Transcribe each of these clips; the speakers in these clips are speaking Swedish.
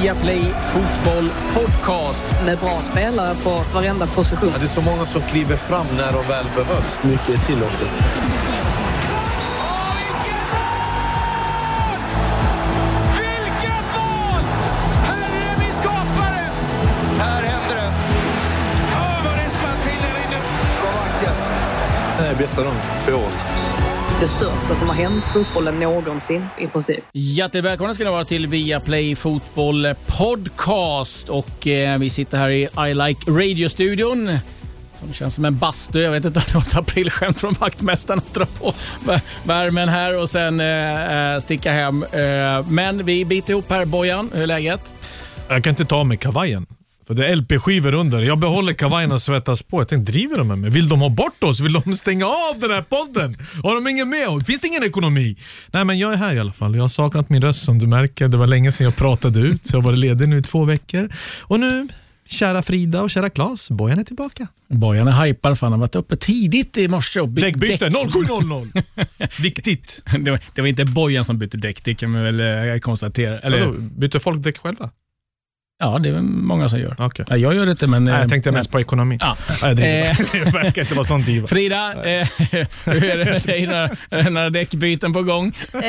Viaplay Fotboll Podcast. Med bra spelare på varenda position. Ja, det är så många som kliver fram när de väl behövs. Mycket är tillåtet. Nej, bästa dagen på året. Det största som har hänt fotbollen någonsin i princip. Hjärtligt välkomna ska ni vara till Viaplay Fotboll Podcast. Och eh, vi sitter här i I Like Radio-studion. Som känns som en bastu. Jag vet inte om det var ett aprilskämt från vaktmästaren att dra på värmen här och sen eh, sticka hem. Eh, men vi biter ihop här. Bojan, hur är läget? Jag kan inte ta av mig kavajen. Det är LP-skivor under. Jag behåller kavajen och svettas på. Jag tänkte, driver de med mig? Vill de ha bort oss? Vill de stänga av den här podden? Har de ingen med oss? Finns det ingen ekonomi? Nej, men jag är här i alla fall. Jag har saknat min röst som du märker. Det var länge sedan jag pratade ut, så jag varit ledig nu i två veckor. Och nu, kära Frida och kära Claes, Bojan är tillbaka. Bojan är hypar för han har varit uppe tidigt i morse och bytt Däckbyte däck. 07.00. Viktigt. Det var, det var inte Bojan som bytte däck, det kan man väl eh, konstatera. Eller, Vadå, byter folk däck själva? Ja, det är många som gör. Okej. Ja, jag gör det inte, men... Nej, eh, jag tänkte men- mest på ekonomi. Ja. Jag driver. Eh. Jag verkar inte vara sån diva. Frida, eh, hur är det med dig? Några, några däckbyten på gång? Eh,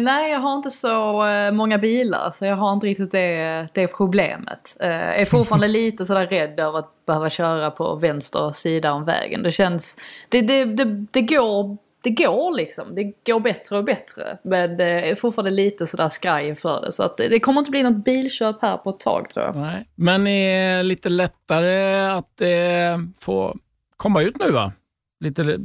nej, jag har inte så eh, många bilar så jag har inte riktigt det, det problemet. Eh, jag är fortfarande lite sådär rädd över att behöva köra på vänster sida om vägen. Det känns... Det, det, det, det går... Det går liksom, det går bättre och bättre. Men eh, jag är fortfarande lite sådär skraj inför det. Så att det, det kommer inte bli något bilköp här på ett tag tror jag. Nej. Men är lite lättare att eh, få komma ut nu va? Lite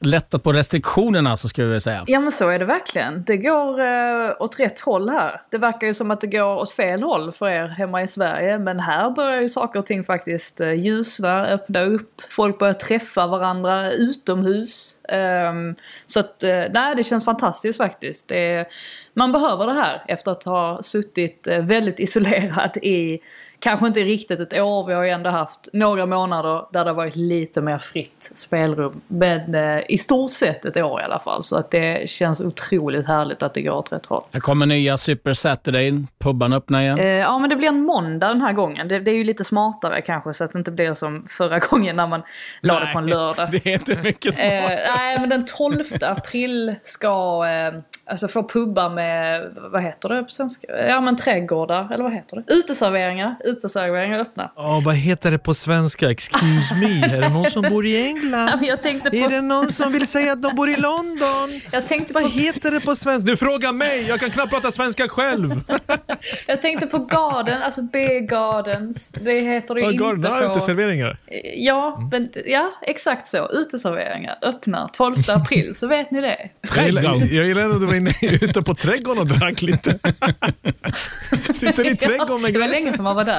lättat på restriktionerna så skulle jag säga. Ja men så är det verkligen. Det går eh, åt rätt håll här. Det verkar ju som att det går åt fel håll för er hemma i Sverige. Men här börjar ju saker och ting faktiskt eh, ljusna, öppna upp. Folk börjar träffa varandra utomhus. Ehm, så att, eh, nej det känns fantastiskt faktiskt. Det är, man behöver det här efter att ha suttit eh, väldigt isolerat i Kanske inte riktigt ett år, vi har ju ändå haft några månader där det har varit lite mer fritt spelrum. Men eh, i stort sett ett år i alla fall. Så att det känns otroligt härligt att det går åt rätt håll. Här kommer nya Super Saturday. Pubbarna öppnar igen. Eh, ja men det blir en måndag den här gången. Det, det är ju lite smartare kanske så att det inte blir som förra gången när man la det på en lördag. Det är inte mycket smart. Eh, nej men den 12 april ska eh, alltså få pubbar med, vad heter det på svenska? Ja men trädgårdar, eller vad heter det? Uteserveringar, uteserveringar öppna. Ja, vad heter det på svenska? Excuse me, är det någon som bor i England? Ja, jag tänkte Är på, det någon som vill säga att de bor i London? jag tänkte på Vad heter det på svenska? Du frågar mig, jag kan knappt prata svenska själv. Jag tänkte på garden, alltså B-gardens. Det heter det ju inte Garden, på... uteserveringar. Ja, men, ja, exakt så. Uteserveringar öppnar 12 april, så vet ni det. Jag gillar, jag gillar att du var inne, ute på trädgården och drack lite. Sitter i trädgården med det var länge som man var där.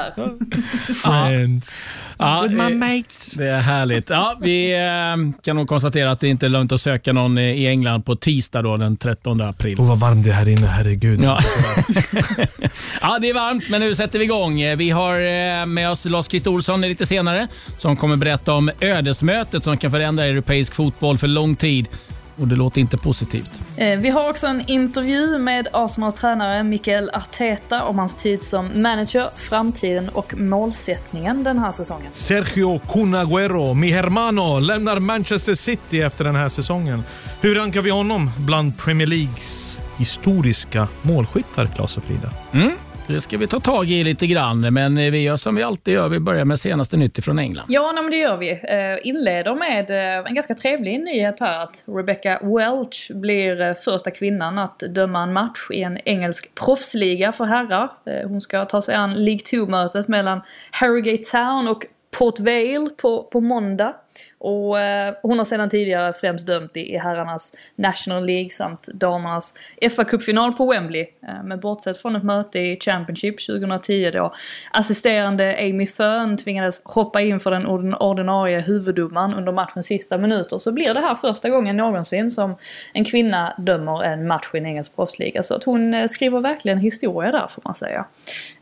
Friends. Ja, With my eh, mates. Det är härligt. Ja, vi eh, kan nog konstatera att det inte är lönt att söka någon eh, i England på tisdag då, den 13 april. Och vad varmt det är här inne, herregud. Ja. ja, det är varmt, men nu sätter vi igång. Vi har med oss Lars-Christer Olsson lite senare som kommer berätta om ödesmötet som kan förändra europeisk fotboll för lång tid. Och det låter inte positivt. Eh, Vi har också en intervju med Arsenals tränare Mikael Arteta om hans tid som manager, framtiden och målsättningen den här säsongen. Sergio Cunaguero, mi hermano, lämnar Manchester City efter den här säsongen. Hur rankar vi honom bland Premier Leagues historiska målskyttar, Claes och Frida? Mm, det ska vi ta tag i lite grann, men vi gör som vi alltid gör. Vi börjar med senaste nytt från England. Ja, nej, men det gör vi. Eh, inleder med eh, en ganska trevlig nyhet här att Rebecca Welch blir eh, första kvinnan att döma en match i en engelsk proffsliga för herrar. Hon ska ta sig an League 2-mötet mellan Harrogate Town och Port Vale på, på måndag. Och eh, hon har sedan tidigare främst dömt i, i herrarnas National League samt damernas FA-cupfinal på Wembley. Eh, men bortsett från ett möte i Championship 2010 då assisterande Amy Fern tvingades hoppa in för den ordinarie huvuddomaren under matchens sista minuter så blir det här första gången någonsin som en kvinna dömer en match i en engelsk proffsliga. Så att hon eh, skriver verkligen historia där får man säga.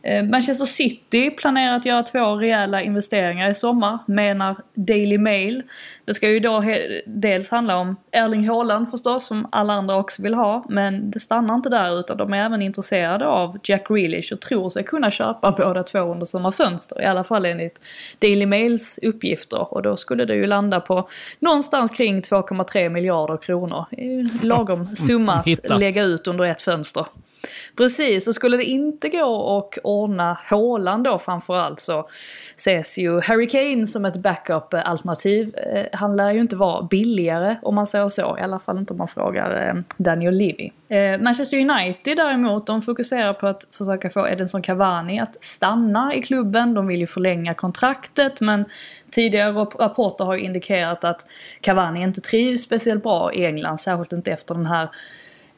Eh, Manchester City planerar att göra två rejäla investeringar i sommar menar Daily Mail. Det ska ju då dels handla om Erling Haaland förstås, som alla andra också vill ha. Men det stannar inte där utan de är även intresserade av Jack Grealish och tror sig kunna köpa båda två under samma fönster. I alla fall enligt Daily Mails uppgifter. Och då skulle det ju landa på någonstans kring 2,3 miljarder kronor. Lagom summa att lägga ut under ett fönster. Precis, och skulle det inte gå att ordna Håland då framförallt så ses ju Harry Kane som ett backup-alternativ. Eh, eh, han lär ju inte vara billigare om man säger så, i alla fall inte om man frågar eh, Daniel Levy. Manchester United däremot, de fokuserar på att försöka få Edinson Cavani att stanna i klubben. De vill ju förlänga kontraktet men tidigare rapporter har ju indikerat att Cavani inte trivs speciellt bra i England, särskilt inte efter den här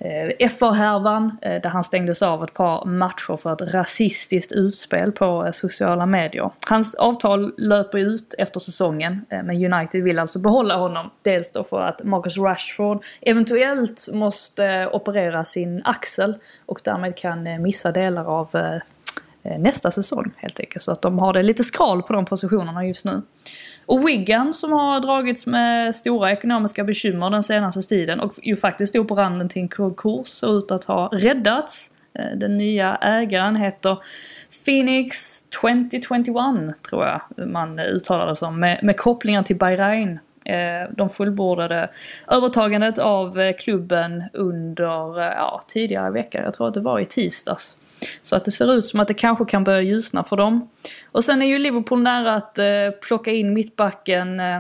Eh, FA-härvan eh, där han stängdes av ett par matcher för ett rasistiskt utspel på eh, sociala medier. Hans avtal löper ut efter säsongen eh, men United vill alltså behålla honom. Dels då för att Marcus Rashford eventuellt måste eh, operera sin axel och därmed kan missa delar av nästa säsong helt enkelt. Så att de har det lite skral på de positionerna just nu. Och Wigan som har dragits med stora ekonomiska bekymmer den senaste tiden och ju faktiskt stod på randen till en konkurs ser ut att ha räddats. Eh, den nya ägaren heter Phoenix 2021 tror jag man uttalar det som med, med kopplingar till Bahrain. Eh, de fullbordade övertagandet av eh, klubben under ja, tidigare veckor. jag tror att det var i tisdags. Så att det ser ut som att det kanske kan börja ljusna för dem. Och sen är ju Liverpool nära att eh, plocka in mittbacken eh,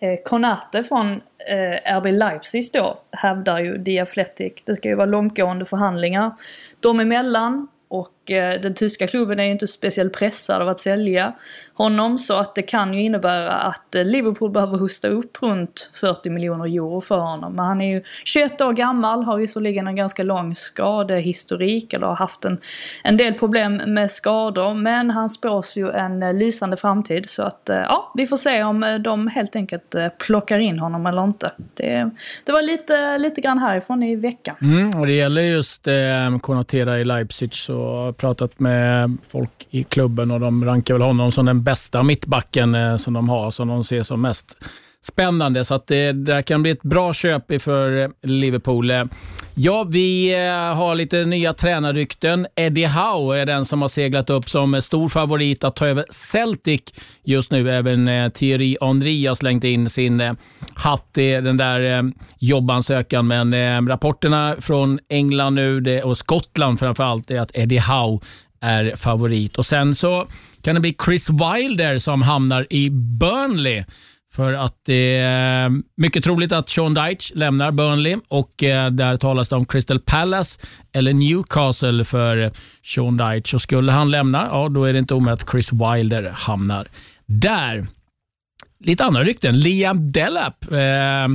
eh Konate från eh, RB Leipzig då, hävdar ju The Athletic. Det ska ju vara långtgående förhandlingar dem emellan. Och Eh, den tyska klubben är ju inte speciellt pressad av att sälja honom så att det kan ju innebära att eh, Liverpool behöver hosta upp runt 40 miljoner euro för honom. Men han är ju 21 år gammal, har visserligen en ganska lång skadehistorik eller har haft en, en del problem med skador. Men han spås ju en eh, lysande framtid så att ja, vi får se om de helt enkelt plockar in honom eller inte. Det, det var lite, lite grann härifrån i veckan. Mm, och det gäller just eh, Konatera i Leipzig så pratat med folk i klubben och de rankar väl honom som den bästa mittbacken eh, som de har, som de ser som mest spännande. Så att det där kan bli ett bra köp för Liverpool. Ja, vi eh, har lite nya tränarrykten. Eddie Howe är den som har seglat upp som stor favorit att ta över Celtic just nu. Även eh, Thierry Henry har slängt in sin eh, hatt i den där jobbansökan. Men rapporterna från England nu och Skottland framför allt är att Eddie Howe är favorit. Och Sen så kan det bli Chris Wilder som hamnar i Burnley. För att det är mycket troligt att Sean Dyche lämnar Burnley och eh, där talas det om Crystal Palace eller Newcastle för Sean Dyche. Och skulle han lämna, ja då är det inte omöjligt att Chris Wilder hamnar där. Lite andra rykten. Liam Delap eh,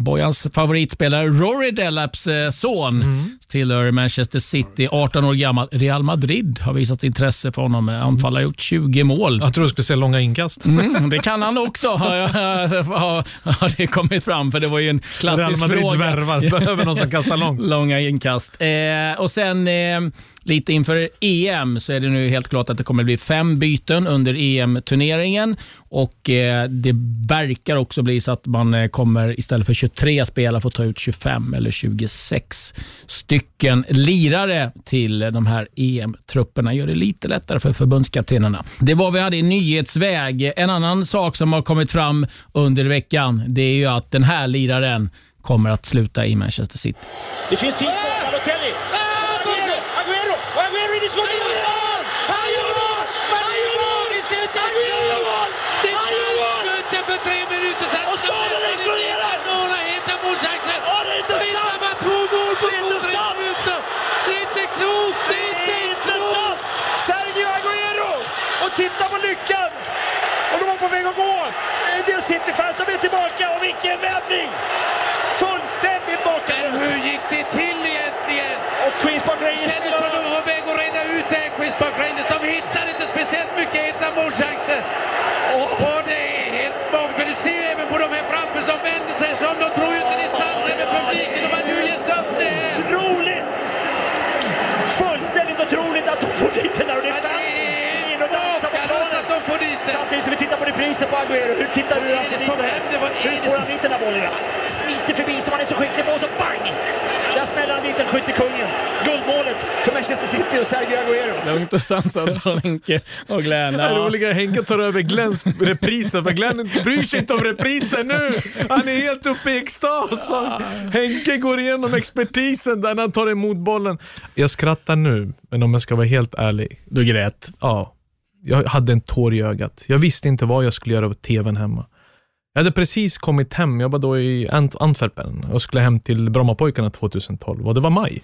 Bojans favoritspelare Rory Delaps eh, son mm. tillhör Manchester City, 18 år gammal. Real Madrid har visat intresse för honom. Anfallare har gjort 20 mål. Jag tror du skulle säga långa inkast. Mm, det kan han också, har, det kommit fram. För det var ju en klassisk Real Madrid fråga. värvar, behöver någon som kastar långt. Långa inkast. Eh, och sen eh, lite inför EM så är det nu helt klart att det kommer bli fem byten under EM-turneringen. Och eh, Det verkar också bli så att man eh, kommer istället för 23 spelare få ta ut 25 eller 26 stycken lirare till de här EM-trupperna. Gör det lite lättare för förbundskaptenerna. Det var vad vi hade i nyhetsväg. En annan sak som har kommit fram under veckan det är ju att den här liraren kommer att sluta i Manchester City. Det finns tid för Balotelli. titta på lyckan! Och de var på väg att gå. Del City-fans, de är tillbaka och vilken vändning! Fullständigt bakåt. hur gick det till egentligen? Och Queens Park Rangers... Kändes som de var på väg att reda ut det här, Queens Park Rangers. De hittade inte speciellt mycket heta målchanser. Och, och det är helt magiskt. Men du ser ju även på de här framför, de vänder sig som de tror ju inte det är sant med publiken. De har nu gett upp det här. Otroligt! Fullständigt otroligt att de får dit den där. Och det fanns de får dit Samtidigt som vi tittar på reprisen på Agüero. Hur tittar du är det som händer? Hur det får som- han dit den här bollen? Smiter förbi som han är så skicklig på, så bang! Där smäller han dit den skyttekungen. Guldmålet för Manchester City och Sergio Agüero. Lugnt och sansat från Henke och Glenn. Det Ja. roliga är Henke tar över Glens repriser, för Glenn bryr sig inte om repriser nu. Han är helt uppe i extas. Och Henke går igenom expertisen där han tar emot bollen. Jag skrattar nu, men om jag ska vara helt ärlig. Du grät. Ja, jag hade en tår i ögat. Jag visste inte vad jag skulle göra av tvn hemma. Jag hade precis kommit hem, jag var då i Ant- Antwerpen och skulle hem till Brommapojkarna 2012 och det var maj.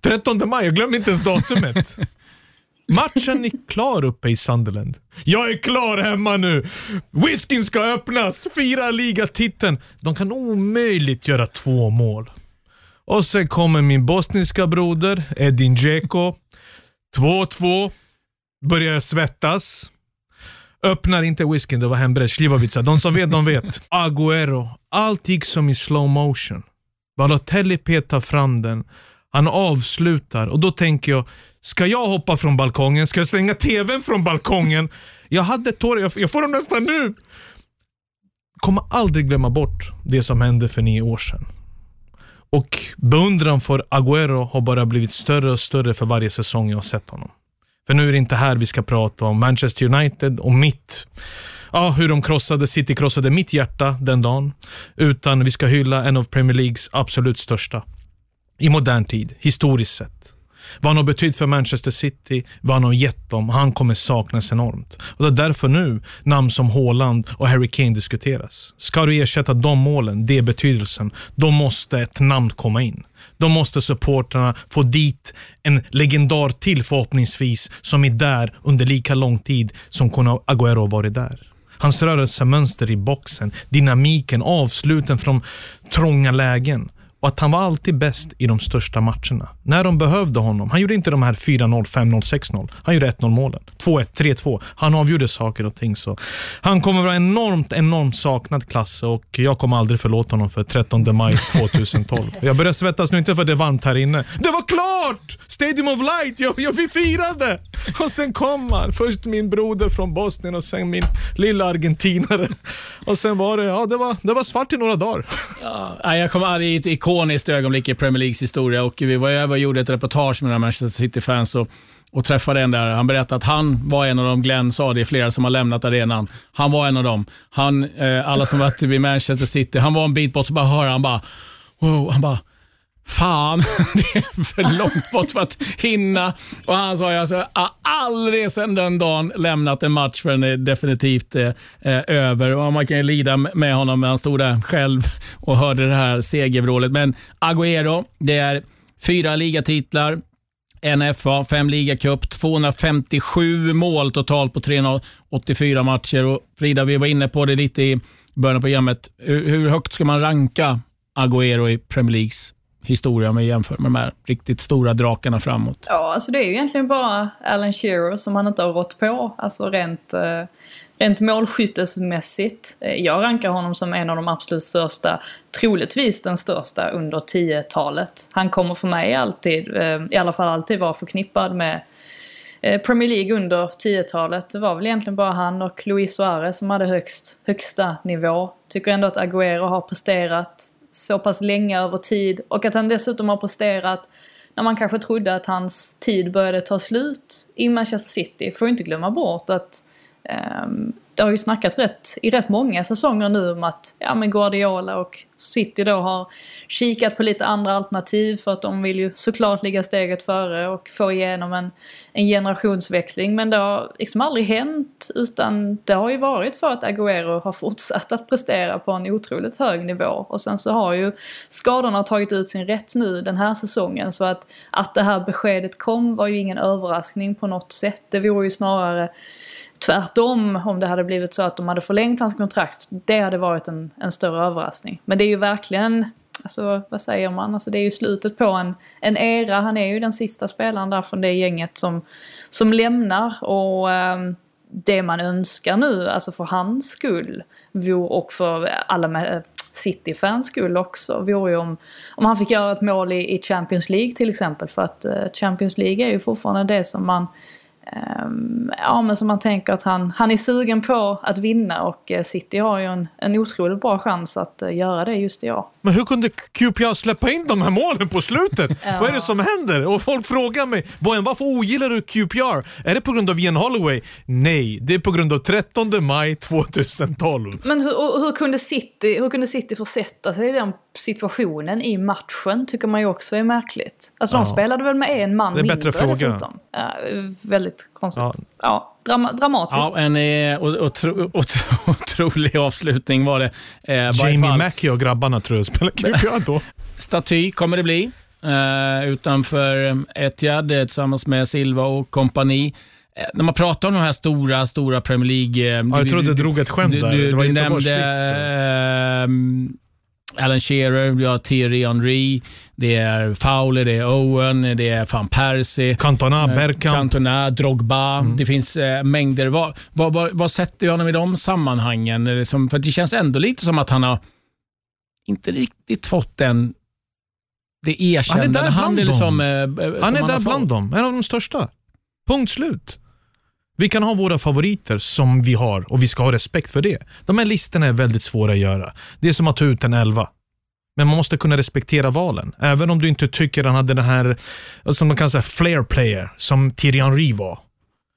13 maj, jag glömmer inte ens datumet. Matchen är klar uppe i Sunderland. Jag är klar hemma nu! Whiskyn ska öppnas! Fira ligatiteln! De kan omöjligt göra två mål. Och sen kommer min bosniska broder Edin Dzeko. 2-2. Börjar svettas. Öppnar inte whiskyn, det var hembränd. Slivovica. De som vet, de vet. Agüero. Allt gick som i slow motion. Balotelli petar fram den. Han avslutar och då tänker jag, ska jag hoppa från balkongen? Ska jag slänga TVn från balkongen? Jag hade tårar, jag, jag får dem nästan nu. Kommer aldrig glömma bort det som hände för nio år sedan. Och beundran för Agüero har bara blivit större och större för varje säsong jag har sett honom. För nu är det inte här vi ska prata om Manchester United och mitt, ja, hur de krossade, City krossade mitt hjärta den dagen. Utan vi ska hylla en av Premier Leagues absolut största i modern tid, historiskt sett. Vad han har betytt för Manchester City, vad han har gett dem, han kommer saknas enormt. Och Det är därför nu namn som Haaland och Harry Kane diskuteras. Ska du ersätta de målen, det är betydelsen, då måste ett namn komma in. Då måste supportrarna få dit en legendar till förhoppningsvis, som är där under lika lång tid som Kuno Agüero varit där. Hans rörelsemönster i boxen, dynamiken, avsluten från trånga lägen. Och att han var alltid bäst i de största matcherna. När de behövde honom. Han gjorde inte de här 4-0, 5-0, 6-0. Han gjorde 1-0 målen. 2-1, 3-2. Han avgjorde saker och ting. Så han kommer vara enormt, enormt saknad Klasse och jag kommer aldrig förlåta honom för 13 maj 2012. Jag börjar svettas nu, inte för att det är varmt här inne. Det var klart! Stadium of Light, jag, jag, vi firade! Och sen kom han. Först min broder från Bosnien och sen min lilla argentinare. Och sen var det, ja det var, det var svart i några dagar. Ja, nej, jag kommer aldrig ett ikoniskt ögonblick i Premier Leagues historia och vi var över och gjorde ett reportage med några Manchester City-fans och, och träffade en där. Han berättade att han var en av dem, Glenn sa det, är flera som har lämnat arenan. Han var en av dem. Han, eh, alla som varit i Manchester City, han var en bit bort så bara hör han bara, wow, han bara Fan, det är för långt bort för att hinna. Och Han sa alltså, jag har aldrig sedan den dagen lämnat en match förrän det är definitivt eh, eh, över. Och Man kan ju lida med honom när han stod där själv och hörde det här segervrålet. Men Agüero, det är fyra ligatitlar, en FA, fem ligacup, 257 mål totalt på 384 matcher. Och Frida, vi var inne på det lite i början av programmet. Hur, hur högt ska man ranka Agüero i Premier Leagues historia om vi jämför med de här riktigt stora drakarna framåt? Ja, alltså det är ju egentligen bara Alan Shearer som han inte har rått på. Alltså rent, eh, rent målskyttesmässigt. Eh, jag rankar honom som en av de absolut största, troligtvis den största under 10-talet. Han kommer för mig alltid, eh, i alla fall alltid vara förknippad med eh, Premier League under 10-talet. Det var väl egentligen bara han och Luis Suarez som hade högst, högsta nivå. Tycker ändå att Agüero har presterat så pass länge över tid och att han dessutom har presterat när man kanske trodde att hans tid började ta slut i Manchester City. Får inte glömma bort att ehm, det har ju snackats rätt, i rätt många säsonger nu om att ja, men Guardiola och City då har kikat på lite andra alternativ för att de vill ju såklart ligga steget före och få igenom en, en generationsväxling. Men det har liksom aldrig hänt utan det har ju varit för att Agüero har fortsatt att prestera på en otroligt hög nivå. Och sen så har ju skadorna tagit ut sin rätt nu den här säsongen så att, att det här beskedet kom var ju ingen överraskning på något sätt. Det vore ju snarare Tvärtom, om det hade blivit så att de hade förlängt hans kontrakt, det hade varit en, en större överraskning. Men det är ju verkligen, alltså vad säger man, alltså det är ju slutet på en, en era. Han är ju den sista spelaren där från det gänget som, som lämnar. Och ehm, det man önskar nu, alltså för hans skull, och för alla med, eh, City-fans skull också, vore ju om, om han fick göra ett mål i, i Champions League till exempel. För att eh, Champions League är ju fortfarande det som man Ehm, ja, men som man tänker att han, han är sugen på att vinna och eh, City har ju en, en otroligt bra chans att eh, göra det just i år. Men hur kunde QPR släppa in de här målen på slutet? Vad är det som händer? Och folk frågar mig, Bojan varför ogillar du QPR? Är det på grund av Ian Holloway? Nej, det är på grund av 13 maj 2012. Men hur, hur, kunde City, hur kunde City försätta sig i den situationen i matchen tycker man ju också är märkligt. Alltså Ja. de spelade väl med en man Det är mindre bättre fråga. dessutom. Ja, väldigt konstigt. Ja. Ja, drama, dramatiskt. Ja, en eh, otro, otro, otrolig avslutning var det. Eh, Jamie. Mackie och grabbarna tror jag spelar QPR då. Staty kommer det bli eh, utanför Etihad eh, tillsammans med Silva och kompani. Eh, när man pratar om de här stora, stora Premier League... Eh, Ja, jag trodde du drog ett skämt där. Det var du Göteborgs nämnde jag. eh, Alan Shearer, vi har Thierry Henry, det är Fowler, det är Owen, det är van Persie. Cantona, Eh, Bergkamp. Cantona, Drogba. Mm. Det finns eh, mängder. Vad, vad, vad, vad sätter du honom i de sammanhangen? Är det som, för det känns ändå lite som att han har inte riktigt fått den det erkännande. där bland är dem. liksom, eh, Han är där bland dem. En av de största. Punkt slut. Vi kan ha våra favoriter som vi har och vi ska ha respekt för det. De här listorna är väldigt svåra att göra. Det är som att ta ut en elva. Men man måste kunna respektera valen. Även om du inte tycker han hade den här, som man kan säga, flair player, som Thierry Henry var,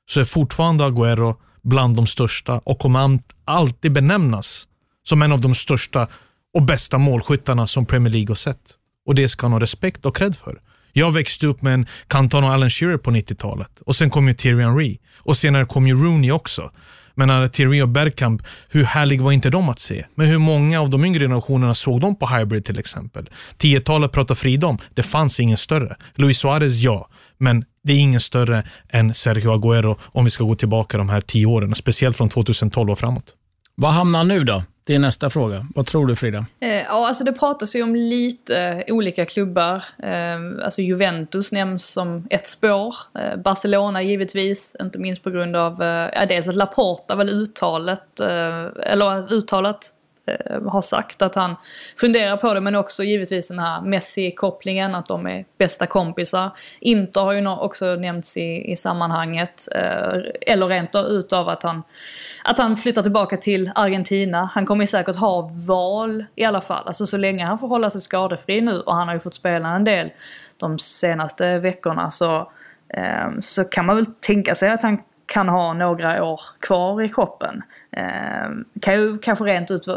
så är fortfarande Agüero bland de största och kommer alltid benämnas som en av de största och bästa målskyttarna som Premier League har sett. Och det ska han ha respekt och cred för. Jag växte upp med en Cantona och Alan Shearer på 90-talet och sen kom ju Thierry Henry och senare kom ju Rooney också. Men Thierry och Bergkamp, hur härlig var inte de att se? Men hur många av de yngre generationerna såg de på Hybrid till exempel? 10-talet pratar Frida om, det fanns ingen större. Luis Suarez, ja. Men det är ingen större än Sergio Agüero om vi ska gå tillbaka de här tio åren, speciellt från 2012 och framåt. Vad hamnar han nu då? Det är nästa fråga. Vad tror du Frida? Eh, ja, alltså det pratas ju om lite olika klubbar. Eh, alltså Juventus nämns som ett spår. Eh, Barcelona givetvis, inte minst på grund av eh, ja, dels att Laporta väl uttalet, eh, eller uttalat eh, har sagt att han funderar på det men också givetvis den här Messi-kopplingen att de är bästa kompisar. Inter har ju också nämnts i, i sammanhanget. Eh, eller rent utav att han, att han flyttar tillbaka till Argentina. Han kommer ju säkert ha val i alla fall. Alltså så länge han får hålla sig skadefri nu och han har ju fått spela en del de senaste veckorna så, eh, så kan man väl tänka sig att han kan ha några år kvar i kroppen. Eh, kan ju kanske rent, ut, eh,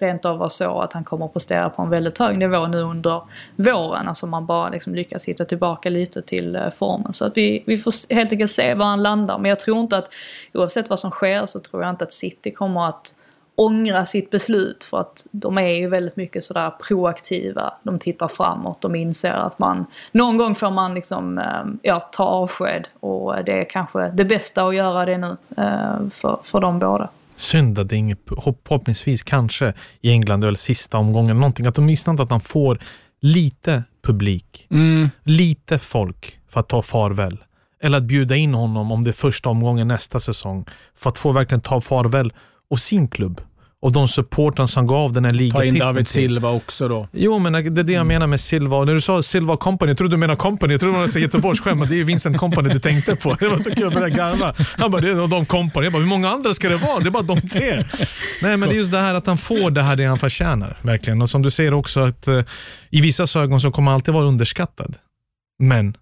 rent av vara så att han kommer att prestera på en väldigt hög nivå nu under våren. Alltså man bara liksom lyckas hitta tillbaka lite till eh, formen. Så att vi, vi får helt enkelt se var han landar. Men jag tror inte att oavsett vad som sker så tror jag inte att City kommer att ångra sitt beslut för att de är ju väldigt mycket sådär proaktiva. De tittar framåt, de inser att man någon gång får man liksom, eh, ja, ta avsked och det är kanske det bästa att göra det nu eh, för, för de båda. Synd att det är inget, hopp- förhoppningsvis kanske i England eller sista omgången, någonting, att de missar att han får lite publik, Mm. lite folk för att ta farväl. Eller att bjuda in honom om det är första omgången nästa säsong, för att få verkligen ta farväl av sin klubb. Och de supportrar som gav den här Ta in ligatiteln David. Silva också då. Jo, men det är det jag menar med Silva. Och När du sa Silva Company, jag trodde du menade Company. Jag trodde det var Göteborgsskämt, men det är Vincent Company du tänkte på. Det var så kul att börja garva. Han bara, det är de Company. Jag bara, hur många andra ska det vara? Det är bara de tre. Nej, men det är just det här att han får det här det han förtjänar. Verkligen. Och som du säger också, att eh, i vissa ögon så kommer han alltid vara underskattad. Men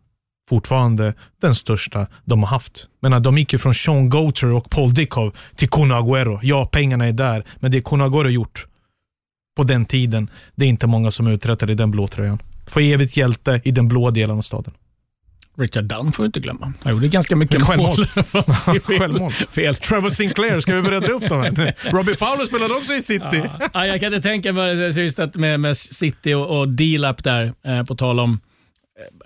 fortfarande den största de har haft. Men de gick ju från Sean Goater och Paul Dickov till Kun Agüero. Ja, pengarna är där, men det Kun Agüero gjort på den tiden, det är inte många som uträttade i den blå tröjan. För evigt hjälte i den blå delen av staden. Richard Dunn får vi inte glömma. Han gjorde ganska mycket Självmål. mål. Fast det fel. Självmål. fel. Trevor Sinclair, ska vi börja dra upp dem här? Robbie Fowler spelade också i City. Ja. Ja, jag kan inte tänka mig just att med, med City och, och D-Lap där, eh, på tal om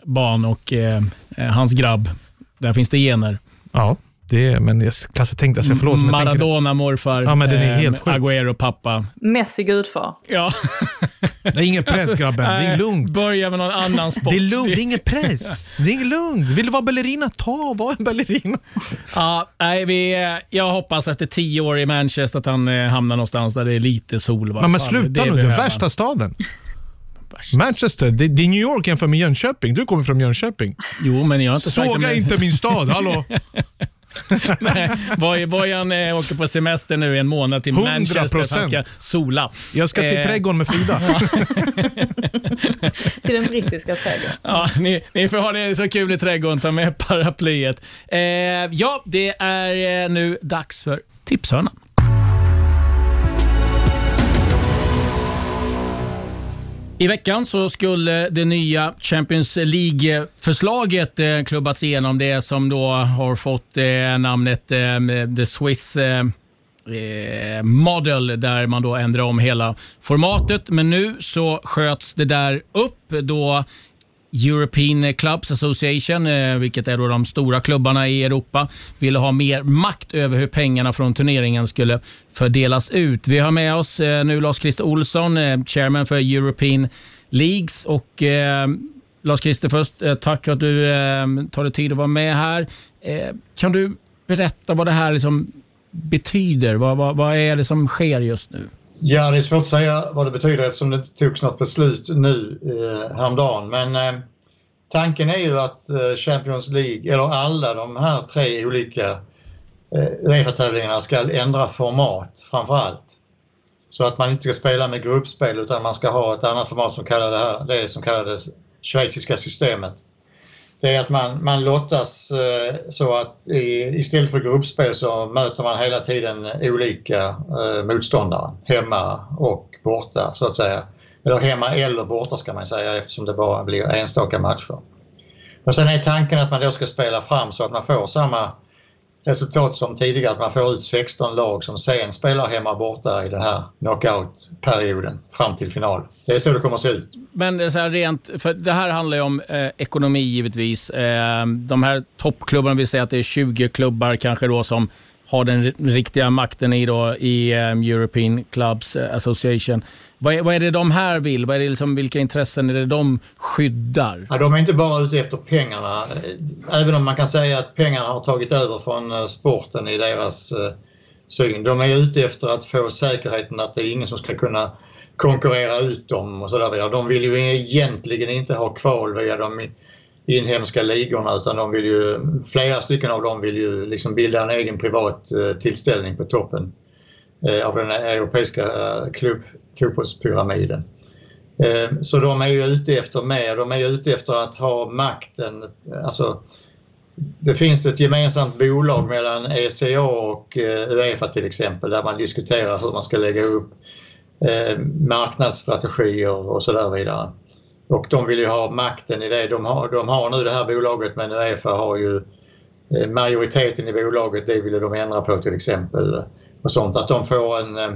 barn och eh, eh, hans grabb. Där finns det gener. Ja, det är, men jag Klasse tänkte jag säga förlåt. Men Maradona morfar, Ja, men den är helt sjuk. Agüero pappa. Messi gudfar. Ja. det är ingen press grabben, det är lugnt. Börja med någon annan sport. Det är lugnt, det är ingen press. Det är lugnt. Vill du vara ballerina, ta var en ballerina. Ja, nej, vi, eh, jag hoppas efter tio år i Manchester att han eh, hamnar någonstans där det är lite sol. Men, men sluta Det nu, den behöver värsta han. Staden. Manchester, det, det är New York jämfört med Jönköping. Du kommer från Jönköping. Jo, men jag har inte sagt Såga det, men- inte min stad, hallå? Nej, Bojan, eh, åker på semester nu i en månad till 100%. Manchester för han ska sola. Jag ska till Eh, trädgården med Frida. Till den brittiska trädgården. Ja, ni, ni får ha det så kul i trädgården. Ta med paraplyet. Eh, ja, det är eh, nu dags för tipshörnan. I veckan så skulle det nya Champions League-förslaget eh, klubbats igenom. Det som då har fått eh, namnet eh, The Swiss Model där man då ändrar om hela formatet. Men nu så sköts det där upp då European Clubs Association, eh, vilket är då de stora klubbarna i Europa, ville ha mer makt över hur pengarna från turneringen skulle fördelas ut. Vi har med oss eh, nu Lars-Christer Olsson, eh, chairman för European Leagues. Och eh, Lars-Christer, först tack för att du eh, tar dig tid att vara med här. Eh, kan du berätta vad det här liksom betyder? Vad, vad, vad är det som sker just nu? Ja, det är svårt att säga vad det betyder eftersom det inte togs något beslut nu eh, häromdagen. Men eh, tanken är ju att eh, Champions League, eller alla de här tre olika eh, Uefa-tävlingarna ska ändra format framför allt. Så att man inte ska spela med gruppspel utan man ska ha ett annat format som kallar det här, det som kallades schweiziska systemet. Det är att man, man lottas eh, så att i, istället för gruppspel så möter man hela tiden olika eh, motståndare, hemma och borta så att säga. Eller hemma eller borta ska man säga eftersom det bara blir enstaka matcher. Och sen är tanken att man då ska spela fram så att man får samma resultat som tidigare, att man får ut 16 lag som sen spelar hemma borta i den här knockout-perioden fram till final. Det är så det kommer att se ut. Men det är så här rent, för det här handlar ju om eh, ekonomi givetvis. Eh, de här toppklubbarna, vi säger att det är 20 klubbar kanske då som har den riktiga makten i, då, i um, European Clubs eh, Association. Vad är, vad är det de här vill? Vad är det liksom, vilka intressen är det de skyddar? Ja, de är inte bara ute efter pengarna. Även om man kan säga att pengarna har tagit över från eh, sporten i deras uh, syn. De är ute efter att få säkerheten att det är ingen som ska kunna konkurrera ut dem och sådär vidare. De vill ju egentligen inte ha kval via de inhemska ligorna utan de vill ju, flera stycken av dem vill ju liksom bilda en egen privat eh, tillställning på toppen eh, av den europeiska eh, klubbfotbollspyramiden. Så de är ju ute efter mer. De är ju ute efter att ha makten. Alltså, det finns ett gemensamt bolag mellan ECA och Uefa till exempel där man diskuterar hur man ska lägga upp marknadsstrategier och så där vidare. Och de vill ju ha makten i det. De har, de har nu det här bolaget men Uefa har ju eh, majoriteten i bolaget. Det ville de ändra på till exempel. Och sånt. Att de får en eh,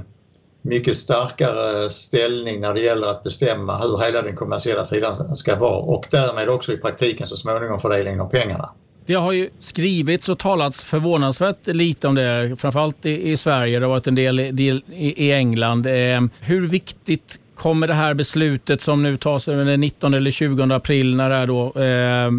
mycket starkare ställning när det gäller att bestämma hur hela den kommersiella sidan ska vara och därmed också i praktiken så småningom fördelningen av pengarna. Det har ju skrivits och talats förvånansvärt lite om det, framförallt i, i Sverige. Det har varit en del, del i, i England. Eh, hur viktigt kommer det här beslutet som nu tas eh, den 19 eller 20 april när det här då, eh,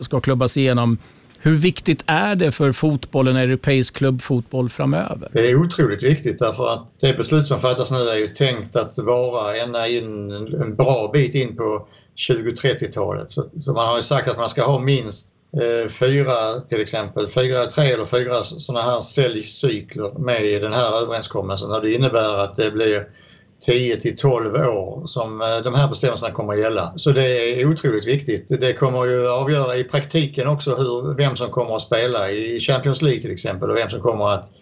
ska, klubbas igenom? Hur viktigt är det för fotbollen, europeisk klubbfotboll framöver? Det är otroligt viktigt därför att det beslut som fattas nu är ju tänkt att vara ända in en bra bit in på 2030-talet. Så, så man har ju sagt att man ska ha minst eh, fyra till exempel, fyra, tre eller fyra sådana här säljcykler med i den här överenskommelsen och det innebär att det blir 10 till 12 år som eh, de här bestämmelserna kommer att gälla. Så det är otroligt viktigt. Det kommer ju avgöra i praktiken också hur, vem som kommer att spela i Champions League till exempel och vem som kommer att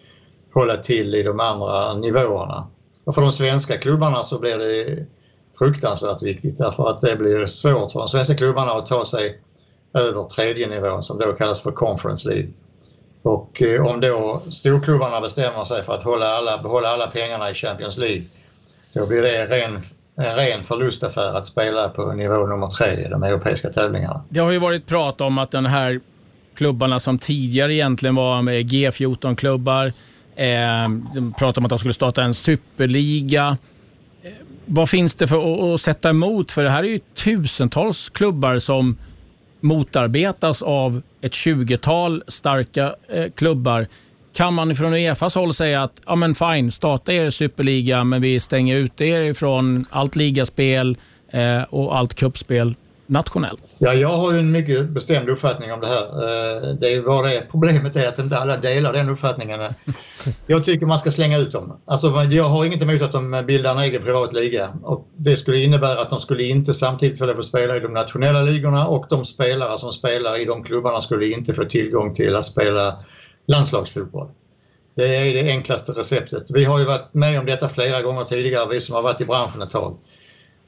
hålla till i de andra nivåerna. Och för de svenska klubbarna så blir det fruktansvärt viktigt därför att det blir svårt för de svenska klubbarna att ta sig över tredje nivån som då kallas för Conference League. Och eh, om då storklubbarna bestämmer sig för att hålla alla, behålla alla pengarna i Champions League då blir det en ren, en ren förlustaffär att spela på nivå nummer tre i de europeiska tävlingarna. Det har ju varit prat om att den här klubbarna som tidigare egentligen var med G14-klubbar, eh, de pratade om att de skulle starta en superliga. Eh, vad finns det för att, att sätta emot? För det här är ju tusentals klubbar som motarbetas av ett 20-tal starka eh, klubbar. Kan man från Uefas håll säga att ja, men fine, starta er superliga men vi stänger ut er ifrån allt ligaspel eh, och allt kuppspel nationellt? Ja, jag har ju en mycket bestämd uppfattning om det här. Eh, det är bara det problemet är att inte alla delar den uppfattningen. Jag tycker man ska slänga ut dem. Alltså, jag har inget emot att de bildar en egen privat liga och det skulle innebära att de skulle inte samtidigt få spela i de nationella ligorna och de spelare som spelar i de klubbarna skulle inte få tillgång till att spela landslagsfotboll. Det är det enklaste receptet. Vi har ju varit med om detta flera gånger tidigare, vi som har varit i branschen ett tag.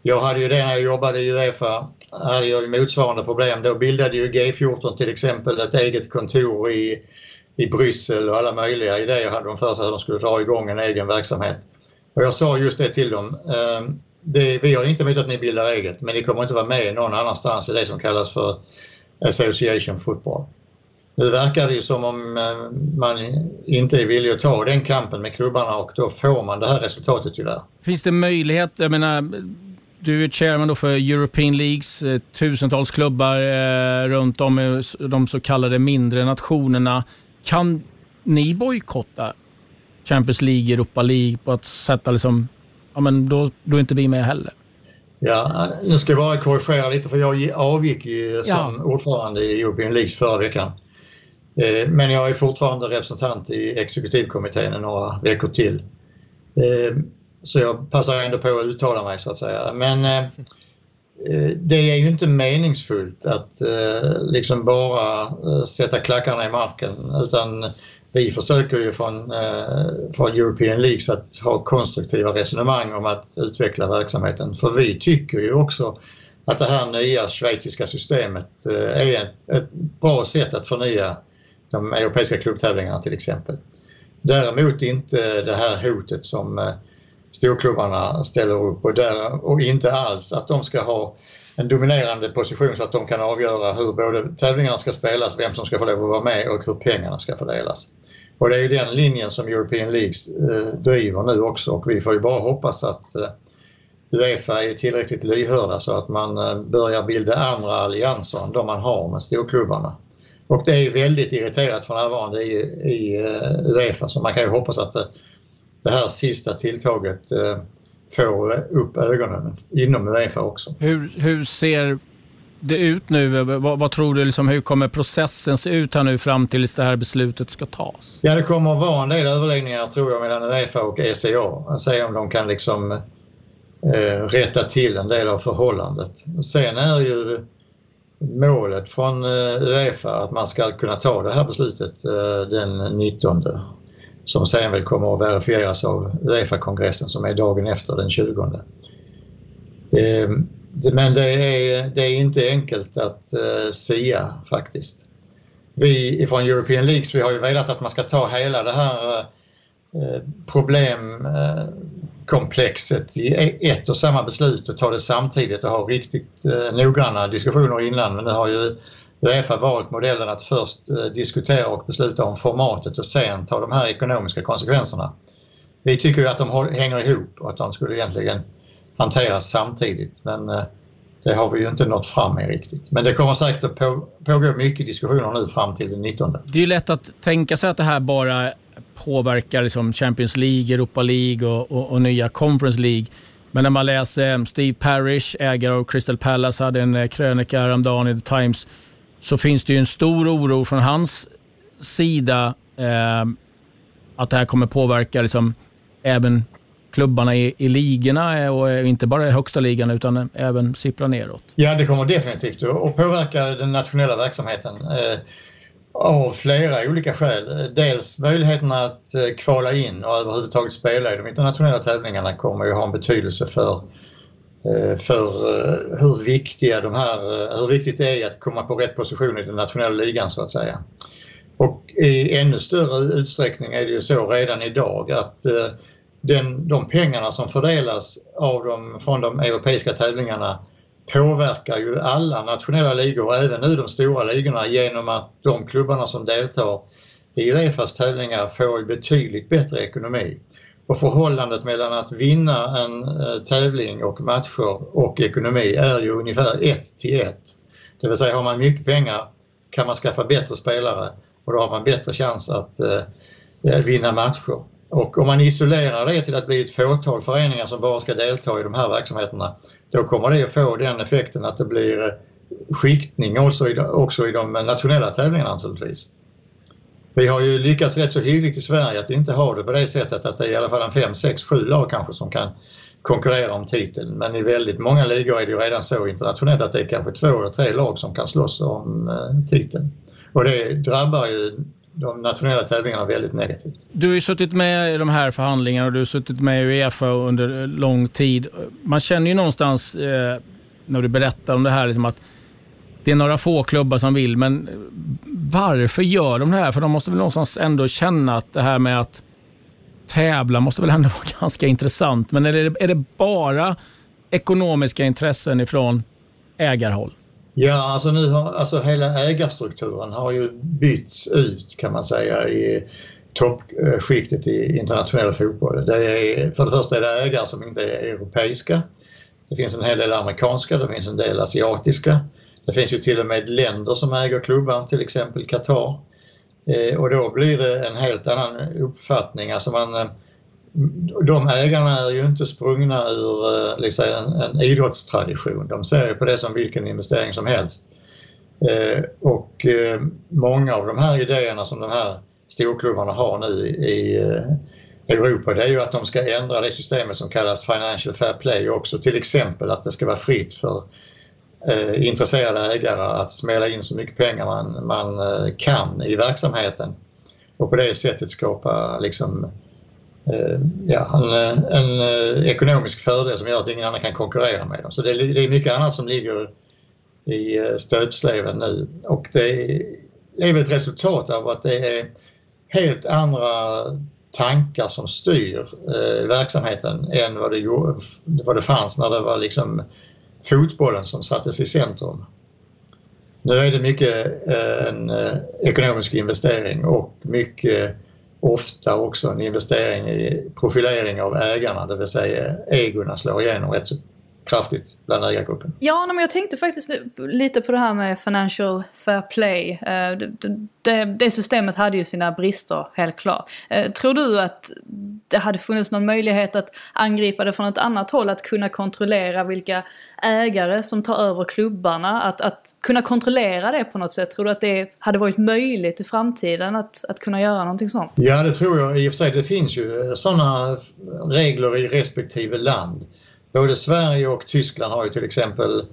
Jag hade ju det när jag jobbade i Uefa, hade jag motsvarande problem. Då bildade ju G14 till exempel ett eget kontor i, i Bryssel och alla möjliga idéer hade de för sig att de skulle dra igång en egen verksamhet. Och jag sa just det till dem. Ehm, det, vi har inte emot att ni bildar eget men ni kommer inte vara med någon annanstans i det som kallas för Association Football. Nu verkar det ju som om eh, man inte är villig att ta den kampen med klubbarna och då får man det här resultatet tyvärr. Finns det möjlighet, jag menar, du är chairman då för European Leagues, eh, tusentals klubbar eh, runt om i de så kallade mindre nationerna. Kan ni bojkotta Champions League, Europa League på att sätta liksom, ja men då, då är inte vi med heller? Ja, nu ska jag bara korrigera lite för jag avgick ju som ja. ordförande i European Leagues förra veckan. Eh, men jag är fortfarande representant i exekutivkommittén i några veckor till. Eh, så jag passar ändå på att uttala mig så att säga. Men eh, det är ju inte meningsfullt att liksom bara sätta klackarna i marken utan vi försöker ju från, från European Leagues att ha konstruktiva resonemang om att utveckla verksamheten. För vi tycker ju också att det här nya schweiziska systemet är ett bra sätt att förnya de europeiska klubbtävlingarna till exempel. Däremot inte det här hotet som eh, storklubbarna ställer upp och, där, och inte alls att de ska ha en dominerande position så att de kan avgöra hur både tävlingarna ska spelas, vem som ska få lov att vara med och hur pengarna ska fördelas. Och det är ju den linjen som European League eh, driver nu också och vi får ju bara hoppas att eh, Uefa är tillräckligt lyhörda så att man eh, börjar bilda andra allianser än de man har med storklubbarna. Och det är väldigt irriterat för närvarande i, i uh, Uefa så man kan ju hoppas att det, det här sista tilltaget uh, får upp ögonen inom Uefa också. Hur, hur ser det ut nu? Vad, vad, tror du, liksom, hur kommer processen se ut här nu fram tills det här beslutet ska tas? Ja, det kommer att vara en del överläggningar tror jag mellan Uefa och ECA. Se om de kan liksom eh, rätta till en del av förhållandet. Sen är ju målet från eh, Uefa att man ska kunna ta det här beslutet eh, den 19 som sen väl kommer att verifieras av Uefa-kongressen som är dagen efter den 20. Ehm, men det är, det är inte enkelt att eh, sia faktiskt. Vi från European Leagues vi har ju velat att man ska ta hela det här problem komplexet i ett och samma beslut och ta det samtidigt och ha riktigt eh, noggranna diskussioner innan. Men nu har ju Uefa valt modellen att först eh, diskutera och besluta om formatet och sen ta de här ekonomiska konsekvenserna. Vi tycker ju att de hänger ihop och att de skulle egentligen hanteras samtidigt men eh, det har vi ju inte nått fram med riktigt. Men det kommer säkert att på, pågå mycket diskussioner nu fram till den 19. Det är ju lätt att tänka sig att det här bara påverkar liksom Champions League, Europa League och, och, och, nya Conference League. Men när man läser eh, Steve Parrish, ägare av Crystal Palace, hade en eh, krönika häromdagen i The Times, så finns det ju en stor oro från hans sida eh, att det här kommer påverka liksom, även klubbarna i, i ligorna eh, och inte bara i högsta ligan utan även sippra neråt. Ja, det kommer definitivt att påverka den nationella verksamheten. Eh, av flera olika skäl. Dels möjligheten att eh, kvala in och överhuvudtaget spela i de internationella tävlingarna kommer ju ha en betydelse för, eh, för eh, hur, viktiga de här, hur viktigt det är att komma på rätt position i den nationella ligan så att säga. Och i ännu större utsträckning är det ju så redan idag att den, de pengarna som fördelas av de, från de europeiska tävlingarna påverkar ju alla nationella ligor även nu de stora ligorna genom att de klubbarna som deltar i Uefas tävlingar får betydligt bättre ekonomi. Och förhållandet mellan att vinna en eh, tävling och matcher och ekonomi är ju ungefär 1 till 1. Det vill säga har man mycket pengar kan man skaffa bättre spelare och då har man bättre chans att eh, vinna matcher. Och om man isolerar det till att bli ett fåtal föreningar som bara ska delta i de här verksamheterna, då kommer det att få den effekten att det blir eh, skiktning också i, de, också i de nationella tävlingarna naturligtvis. Vi har ju lyckats rätt så hyggligt i Sverige att inte ha det på det sättet att det är i alla fall en 5, 6, 7 lag kanske som kan konkurrera om titeln. Men i väldigt många ligor är det ju redan så internationellt att det är kanske två eller tre lag som kan slåss om eh, titeln. Och det drabbar ju de nationella tävlingarna väldigt negativt. Du har ju suttit med i de här förhandlingarna och du har suttit med i Uefa under lång tid. Man känner ju någonstans eh, när du berättar om det här liksom att det är några få klubbar som vill, men varför gör de det här? För de måste väl någonstans ändå känna att det här med att tävla måste väl ändå vara ganska intressant. Men är det, är det bara ekonomiska intressen ifrån ägarhåll? Ja, alltså nu har alltså hela ägarstrukturen har ju bytts ut kan man säga i toppskiktet i internationell fotboll. Det är, för det första är det ägare som inte är europeiska. Det finns en hel del amerikanska, det finns en del asiatiska. Det finns ju till och med länder som äger klubbar, till exempel Qatar. Eh, och då blir det en helt annan uppfattning. Alltså man, eh, de ägarna är ju inte sprungna ur eh, liksom en, en idrottstradition. De ser ju på det som vilken investering som helst. Eh, och eh, många av de här idéerna som de här storklubbarna har nu i eh, Europa det är ju att de ska ändra det systemet som kallas Financial Fair Play också. Till exempel att det ska vara fritt för eh, intresserade ägare att smälla in så mycket pengar man, man eh, kan i verksamheten och på det sättet skapa liksom, eh, Eh, ja, eh, en, en ekonomisk fördel som gör att ingen annan kan konkurrera med dem. Så det, det är mycket annat som ligger i stöpsleven nu och det är, det är väl ett resultat av att det är helt andra tankar som styr eh, verksamheten än vad det, vad det fanns när det var liksom fotbollen som sattes i centrum. Nu är det mycket eh, en eh, ekonomisk investering och mycket ofta också en investering i profilering av ägarna, det vill säga egorna slår igenom rätt så kraftigt bland ägargruppen. Ja, men jag tänkte faktiskt lite på det här med Financial Fair Play. Eh, det, det, systemet hade ju sina brister, helt klart. Eh, tror du att det hade funnits någon möjlighet att angripa det från ett annat håll? Att kunna kontrollera vilka ägare som tar över klubbarna? Att, att kunna kontrollera det på något sätt? Tror du att det hade varit möjligt i framtiden att, att kunna göra någonting sånt? Ja, det tror jag i och för sig. Det finns ju sådana regler i respektive land. Både Sverige och Tyskland har ju till exempel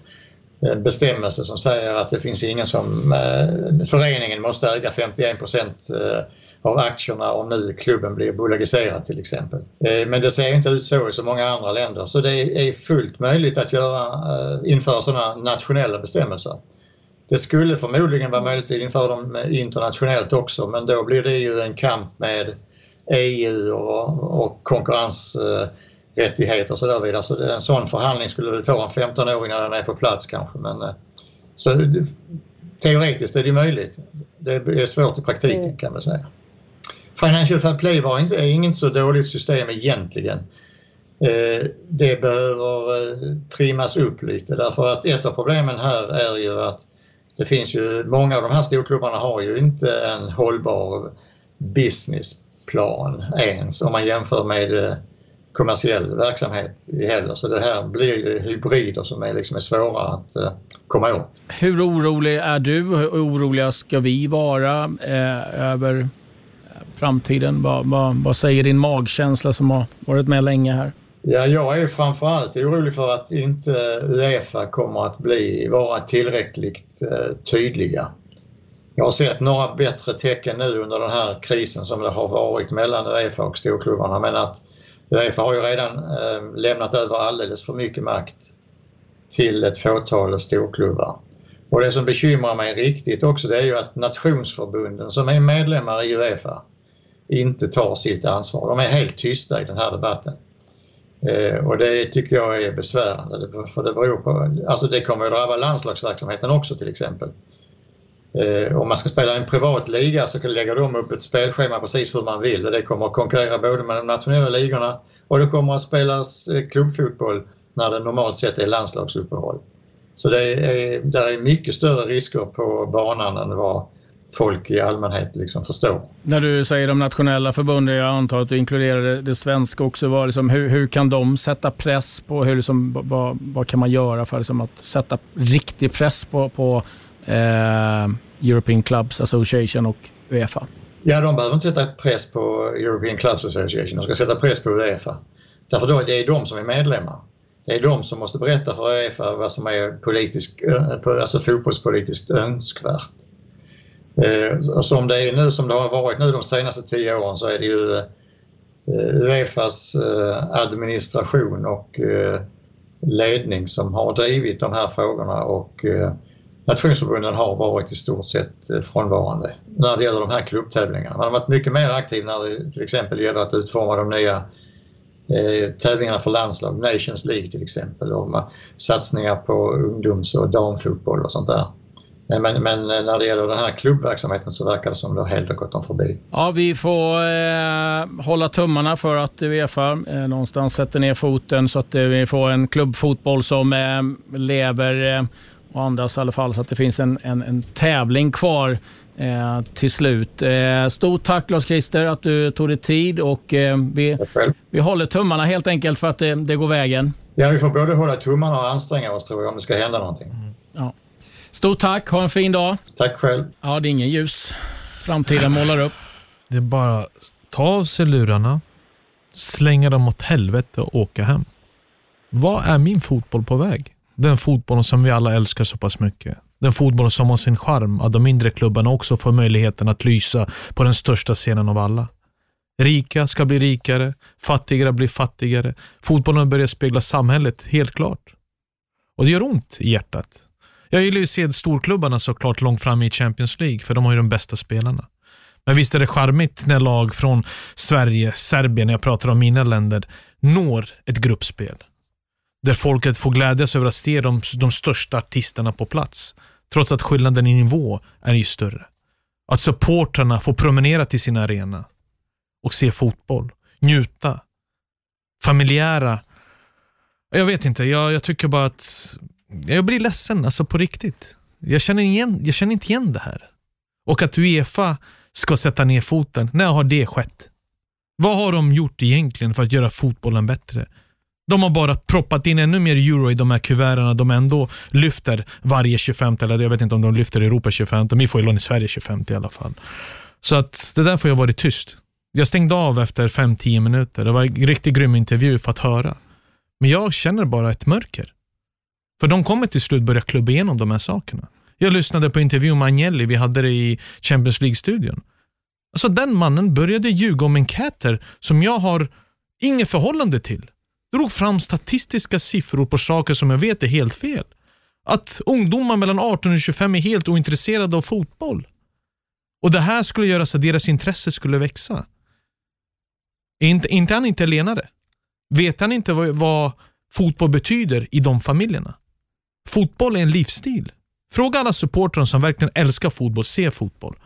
bestämmelser som säger att det finns ingen som... Eh, föreningen måste äga 51 procent eh, av aktierna om nu klubben blir bolagiserad till exempel. Eh, men det ser inte ut så i så många andra länder så det är fullt möjligt att göra, införa sådana nationella bestämmelser. Det skulle förmodligen vara möjligt att införa dem internationellt också men då blir det ju en kamp med EU och, och konkurrens rättigheter och så där vidare. Så en sån förhandling skulle väl ta en 15 år innan den är på plats kanske. Men, eh, så teoretiskt är det möjligt. Det är svårt i praktiken mm. kan man säga. Financial Fair Play var inte, är inget så dåligt system egentligen. Eh, det behöver eh, trimmas upp lite därför att ett av problemen här är ju att det finns ju, många av de här storklubbarna har ju inte en hållbar businessplan ens om man jämför med kommersiell verksamhet heller. Så det här blir hybrider som är, liksom är svåra att uh, komma åt. Hur orolig är du? Hur oroliga ska vi vara eh, över framtiden? Vad, vad, vad, säger din magkänsla som har varit med länge här? Ja, jag är framförallt orolig för att inte Uefa kommer att bli, vara tillräckligt uh, tydliga. Jag har sett några bättre tecken nu under den här krisen som det har varit mellan Uefa och storklubbarna men att Uefa har ju redan eh, lämnat över alldeles för mycket makt till ett fåtal storklubbar. Och det som bekymrar mig riktigt också det är ju att nationsförbunden som är medlemmar i Uefa inte tar sitt ansvar. De är helt tysta i den här debatten. Eh, och det tycker jag är besvärande för det beror på, alltså det kommer att drabba landslagsverksamheten också till exempel. Eh, om man ska spela en privat liga så lägger de upp ett spelschema precis hur man vill och det kommer att konkurrera både med de nationella ligorna och det kommer att spelas eh, klubbfotboll när det normalt sett är landslagsuppehåll. Så det är, där är mycket större risker på banan än vad folk i allmänhet liksom förstår. När du säger de nationella förbunden, jag antar att du inkluderar det, det svenska också. Var liksom, hur, hur kan de sätta press på, hur liksom, vad, vad kan man göra för liksom, att sätta riktig press på, på eh, European Clubs Association och Uefa? Ja, de behöver inte sätta press på European Clubs Association, de ska sätta press på Uefa. Därför då, det är de som är medlemmar. Det är de som måste berätta för Uefa vad som är politisk, alltså fotbollspolitiskt önskvärt. Eh, som det är nu, som det har varit nu de senaste tio åren så är det ju eh, Uefas eh, administration och eh, ledning som har drivit de här frågorna och eh, nationsförbunden har varit i stort sett eh, frånvarande när det gäller de här klubbtävlingarna. Man har varit mycket mer aktiv när det till exempel gäller att utforma de nya eh, tävlingarna för landslag, Nations League till exempel och satsningar på ungdoms och damfotboll och sånt där. Eh, men, men, eh, när det gäller den här klubbverksamheten så verkar det som det har helt gått dem förbi. Ja, vi får eh, hålla tummarna för att Uefa eh, någonstans sätter ner foten så att eh, vi får en klubbfotboll som eh, lever eh, och andas i alla fall så att det finns en, en, en tävling kvar eh, till slut. Eh, stort tack Lars-Christer att du tog dig tid och eh, vi, vi håller tummarna helt enkelt för att det, det, går vägen. Ja, vi får både hålla tummarna och anstränga oss tror jag om det ska hända någonting. Mm. Ja. Stort tack, ha en fin dag. Tack själv. Ja, det är ingen ljus. Framtiden målar upp. Det är bara ta av sig lurarna, slänga dem åt helvete och åka hem. Vad är min fotboll på väg? Den fotbollen som vi alla älskar så pass mycket. Den fotbollen som har sin charm, att de mindre klubbarna också får möjligheten att lysa på den största scenen av alla. Rika ska bli rikare, fattigare blir fattigare. Fotbollen börjar spegla samhället, helt klart. Och det gör ont i hjärtat. Jag gillar ju att se storklubbarna såklart långt fram i Champions League, för de har ju de bästa spelarna. Men visst är det charmigt när lag från Sverige, Serbien, när jag pratar om mina länder, når ett gruppspel. Där folket får glädjas över att se de, de största artisterna på plats. Trots att skillnaden i nivå är ju större. Att supportrarna får promenera till sin arena och se fotboll, njuta. Familjära. Jag vet inte, jag, jag tycker bara att jag blir ledsen, alltså på riktigt. Jag känner, igen, jag känner inte igen det här. Och att Uefa ska sätta ner foten, när har det skett? Vad har de gjort egentligen för att göra fotbollen bättre? De har bara proppat in ännu mer euro i de här kuverten de ändå lyfter varje 25, eller jag vet inte om de lyfter Europa 25, men vi får ju lån i Sverige 25 i alla fall. Så att det där får jag varit tyst. Jag stängde av efter 5-10 minuter. Det var en riktigt grym intervju för att höra. Men jag känner bara ett mörker. För de kommer till slut börja klubba igenom de här sakerna. Jag lyssnade på intervjun med Agnelli, vi hade det i Champions League-studion. Alltså den mannen började ljuga om en som jag har inget förhållande till. Drog fram statistiska siffror på saker som jag vet är helt fel. Att ungdomar mellan 18 och 25 är helt ointresserade av fotboll. Och det här skulle göra så att deras intresse skulle växa. Är inte, inte han italienare? Vet han inte vad, vad fotboll betyder i de familjerna? Fotboll är en livsstil. Fråga alla supportrar som verkligen älskar fotboll, se fotboll.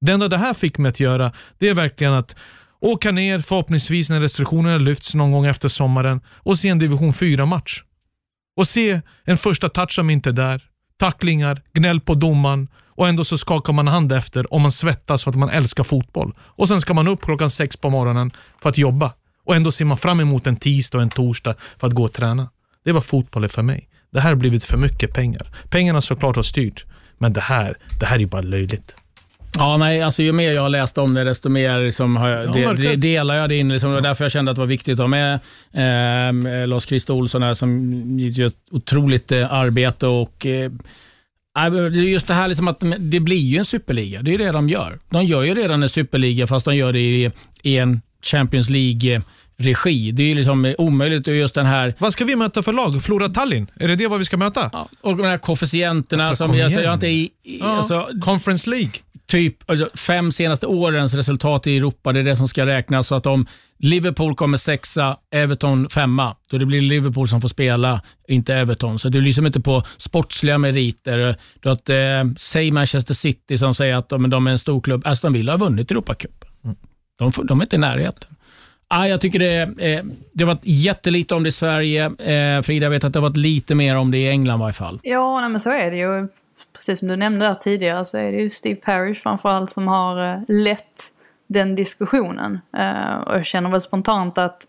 Det enda det här fick mig att göra, det är verkligen att åka ner förhoppningsvis när restriktionerna lyfts någon gång efter sommaren och se en division 4-match. Och se en första touch som inte är där, tacklingar, gnäll på domaren och ändå så skakar man hand efter och man svettas för att man älskar fotboll. Och sen ska man upp klockan sex på morgonen för att jobba. Och ändå ser man fram emot en tisdag och en torsdag för att gå och träna. Det var fotboll för mig. Det här har blivit för mycket pengar. Pengarna såklart har styrt, men det här, det här är bara löjligt. Ja, nej, alltså ju mer jag har läst om det, desto mer liksom har jag, ja, det, delar jag det in. Liksom, det var därför jag kände att det var viktigt att ha med eh, Lars-Christer Olsson här, som gör ett otroligt eh, arbete. och eh, Just det här liksom att det blir ju en superliga. Det är det de gör. De gör ju redan en superliga, fast de gör det i, i en Champions League regi. Det är liksom omöjligt. just den här... Vad ska vi möta för lag? Flora Tallinn? Är det det vad vi ska möta? Ja, och de här koefficienterna alltså, som jag, jag inte i, i ja, alltså, Conference League? Typ alltså, fem senaste årens resultat i Europa, det är det som ska räknas. Så att om Liverpool kommer sexa, Everton femma, då det blir Liverpool som får spela, inte Everton. Så det är liksom inte på sportsliga meriter. Du att, eh, säg Manchester City som säger att de, de är en stor klubb. Aston Villa har vunnit Europacupen. Mm. De, de är inte i närheten. Ah, jag tycker det, eh, det har varit jättelite om det i Sverige. Eh, Frida, jag vet att det har varit lite mer om det i England i varje fall. Ja, nej, men så är det ju precis som du nämnde där tidigare så är det ju Steve Parrish framförallt som har eh, lett den diskussionen. Eh, och jag känner väl spontant att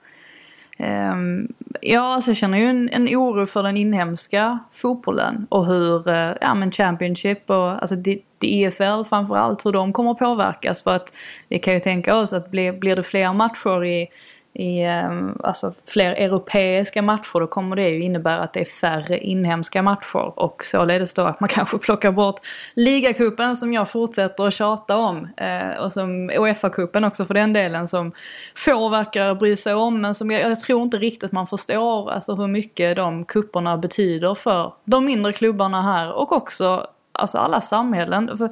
ehm, ja, alltså jag känner ju en, en oro för den inhemska fotbollen och hur, eh, ja men Championship och alltså EFL framförallt, hur de kommer att påverkas. För att vi kan ju tänka oss att blir, blir det fler matcher i i ehm, alltså fler europeiska matcher då kommer det ju innebära att det är färre inhemska matcher. Och således då att man kanske plockar bort ligacupen som jag fortsätter att tjata om eh, och som Uefa-cupen också för den delen som få verkar bry sig om men som jag, jag tror inte riktigt man förstår alltså hur mycket de kupperna betyder för de mindre klubbarna här och också alltså alla samhällen. För,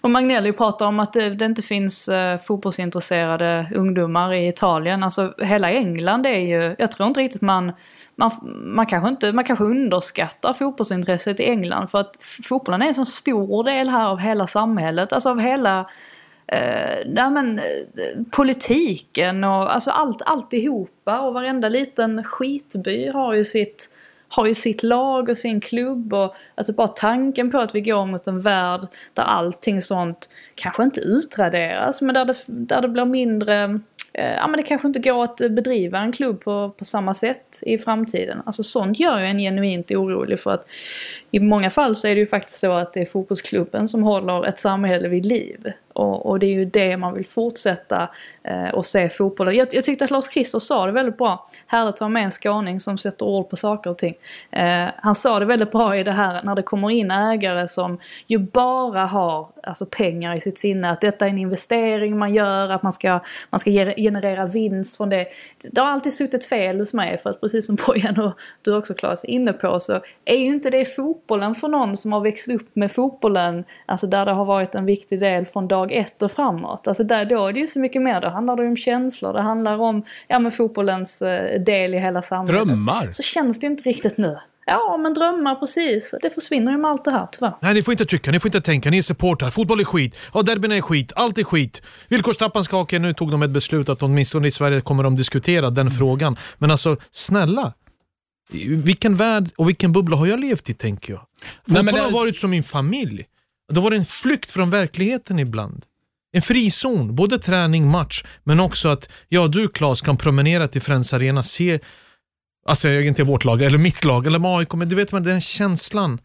och Magnelli pratar om att det, det inte finns eh, fotbollsintresserade ungdomar i Italien. Alltså hela England är ju, jag tror inte riktigt man man, man, kanske inte, man kanske underskattar fotbollsintresset i England för att fotbollen är en så stor del här av hela samhället, alltså av hela eh, men, eh, politiken och alltså allt, alltihopa och varenda liten skitby har ju sitt har ju sitt lag och sin klubb och alltså bara tanken på att vi går mot en värld där allting sånt kanske inte utraderas men där det, där det blir mindre Eh, ja men det kanske inte går att bedriva en klubb på, på samma sätt i framtiden. Alltså sånt gör ju en genuint orolig för att i många fall så är det ju faktiskt så att det är fotbollsklubben som håller ett samhälle vid liv. Och, och det är ju det man vill fortsätta eh, och se fotbollen. Jag, jag tyckte att Lars Christer sa det väldigt bra. Härligt att ha med en skåning som sätter ord på saker och ting. Eh, han sa det väldigt bra i det här när det kommer in ägare som ju bara har alltså, pengar i sitt sinne. Att detta är en investering man gör, att man ska, man ska generera vinst från det. Det har alltid suttit fel hos mig för att precis som Bojan och du också Claes är inne på så är ju inte det fotbollen för någon som har växt upp med fotbollen, alltså där det har varit en viktig del från dag ett och framåt. Alltså där, då är det ju så mycket mer, då handlar det om känslor, det handlar om ja, men fotbollens eh, del i hela samhället. Drömmar! Så känns det inte riktigt nu. Ja, men drömmar precis. Det försvinner ju med allt det här tyvärr. Nej, ni får inte tycka, ni får inte tänka. Ni är supportrar. Fotboll är skit. Ja, derbyn är skit. Allt är skit. Villkorstrappan ska. Nu tog de ett beslut att åtminstone i Sverige kommer de diskutera den mm. frågan. Men alltså, snälla. Vilken värld och vilken bubbla har jag levt i, tänker jag. Fotboll Nej, det... har varit som min familj. Det varit en flykt från verkligheten ibland. En frizon, både träning, match, men också att ja, du Klas kan promenera till Friends Arena, se, alltså jag inte vårt lag, eller mitt lag, eller AIK, men du vet man, den känslan.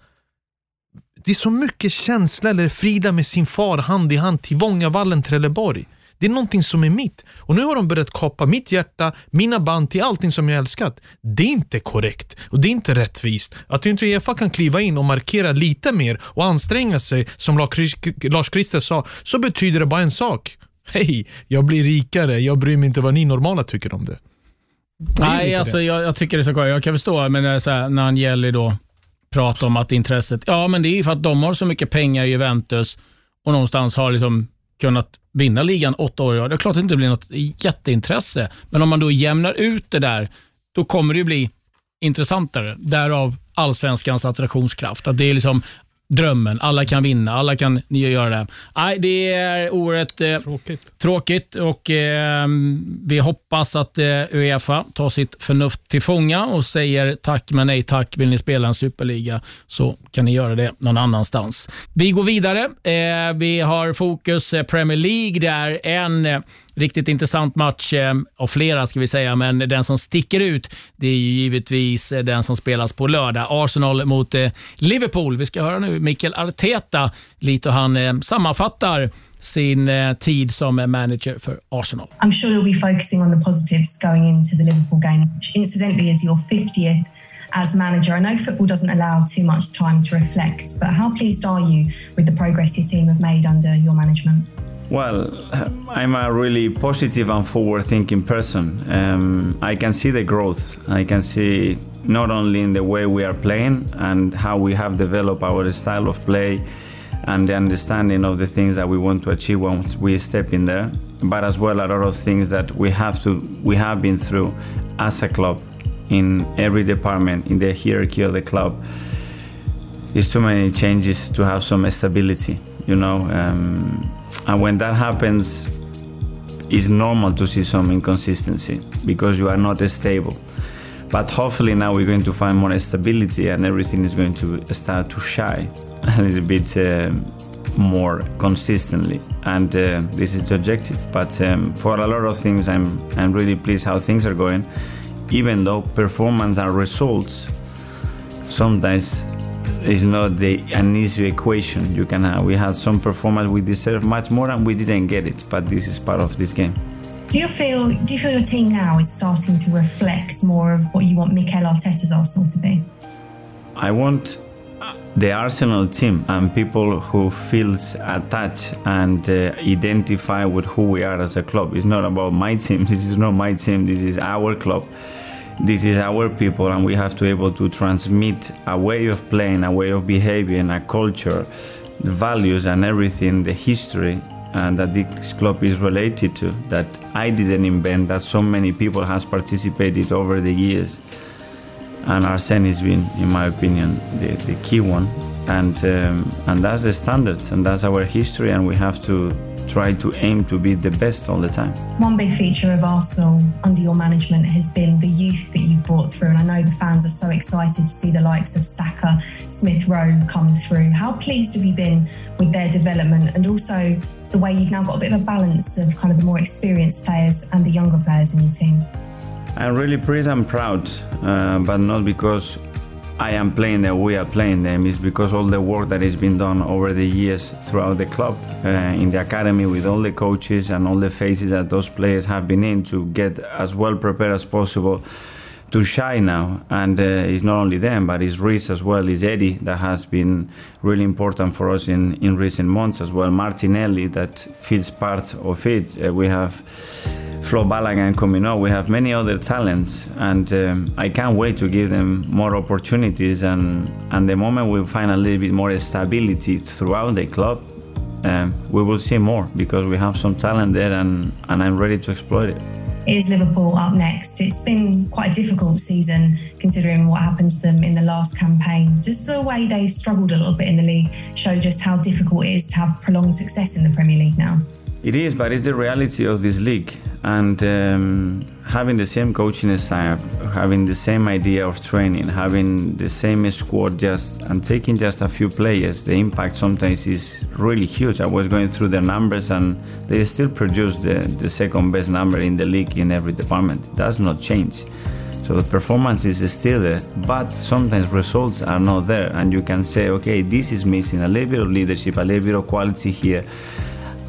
Det är så mycket känsla, eller Frida med sin far hand i hand till Vångavallen, Trelleborg. Det är någonting som är mitt. Och nu har de börjat kapa mitt hjärta, mina band till allting som jag älskat. Det är inte korrekt och det är inte rättvist. Att inte Uefa kan kliva in och markera lite mer och anstränga sig, som Lars-Christer sa, så betyder det bara en sak. Hej, jag blir rikare. Jag bryr mig inte vad ni normala tycker om det. det Nej, alltså jag, jag, tycker det är så Jag kan förstå, men det är så här, när Angeli då pratar om att intresset, ja men det är ju för att de har så mycket pengar i Juventus och någonstans har liksom kunnat vinna ligan åtta år i rad. Det är klart att det inte blir något jätteintresse, men om man då jämnar ut det där, då kommer det ju bli intressantare. Därav allsvenskans attraktionskraft. Att det är liksom drömmen. Alla kan vinna, alla kan göra det. Nej, det är oerhört eh, tråkigt. tråkigt och eh, vi hoppas att eh, Uefa tar sitt förnuft till fånga och säger tack men nej tack. Vill ni spela en superliga så kan ni göra det någon annanstans. Vi går vidare. Eh, vi har fokus eh, Premier League. Det är en riktigt intressant match eh, av flera ska vi säga, men den som sticker ut det är givetvis eh, den som spelas på lördag. Arsenal mot eh, Liverpool. Vi ska höra nu Mikael Arteta lite hur han sammanfattar sin tid som manager för Arsenal. I'm sure you'll be focusing on the positives going into the Liverpool game, which incidentally is your 50th as manager. I know football doesn't allow too much time to reflect, but how pleased are you with the progress your team have made under your management? Well, I'm a really positive and forward thinking person. Um, I can see the growth. I can see not only in the way we are playing and how we have developed our style of play and the understanding of the things that we want to achieve once we step in there, but as well a lot of things that we have to we have been through as a club in every department in the hierarchy of the club. It's too many changes to have some stability, you know. Um, and when that happens, it's normal to see some inconsistency because you are not stable. But hopefully now we're going to find more stability and everything is going to start to shine. a little bit uh, more consistently, and uh, this is the objective. But um, for a lot of things, I'm I'm really pleased how things are going, even though performance and results sometimes is not the an easy equation you can have. We had some performance we deserve much more and we didn't get it, but this is part of this game. Do you feel do you feel your team now is starting to reflect more of what you want Mikel Arteta's Arsenal to be? I want the Arsenal team and people who feels attached and uh, identify with who we are as a club. It's not about my team. This is not my team. This is our club. This is our people, and we have to be able to transmit a way of playing, a way of behaving, a culture, the values, and everything, the history and that this club is related to that I didn't invent that so many people has participated over the years. And Arsene has been in my opinion the, the key one and um, and that's the standards and that's our history and we have to try to aim to be the best all the time. One big feature of Arsenal under your management has been the youth that you've brought through, and I know the fans are so excited to see the likes of Saka, Smith Rowe come through. How pleased have you been with their development and also the way you've now got a bit of a balance of kind of the more experienced players and the younger players in your team? I'm really pleased and proud, uh, but not because I am playing them, we are playing them, is because all the work that has been done over the years throughout the club, uh, in the academy, with all the coaches and all the phases that those players have been in to get as well prepared as possible to shine now. And uh, it's not only them, but it's Reese as well, it's Eddie that has been really important for us in, in recent months as well. Martinelli that feels part of it. Uh, we have Flo Balagan coming up. We have many other talents, and um, I can't wait to give them more opportunities. And, and the moment we find a little bit more stability throughout the club, um, we will see more because we have some talent there, and, and I'm ready to exploit it. Is Liverpool up next? It's been quite a difficult season considering what happened to them in the last campaign. Just the way they've struggled a little bit in the league show just how difficult it is to have prolonged success in the Premier League now. It is, but it's the reality of this league. And um, having the same coaching staff, having the same idea of training, having the same squad, just and taking just a few players, the impact sometimes is really huge. I was going through the numbers, and they still produce the, the second best number in the league in every department. It does not change. So the performance is still there, but sometimes results are not there, and you can say, okay, this is missing a little bit of leadership, a little bit of quality here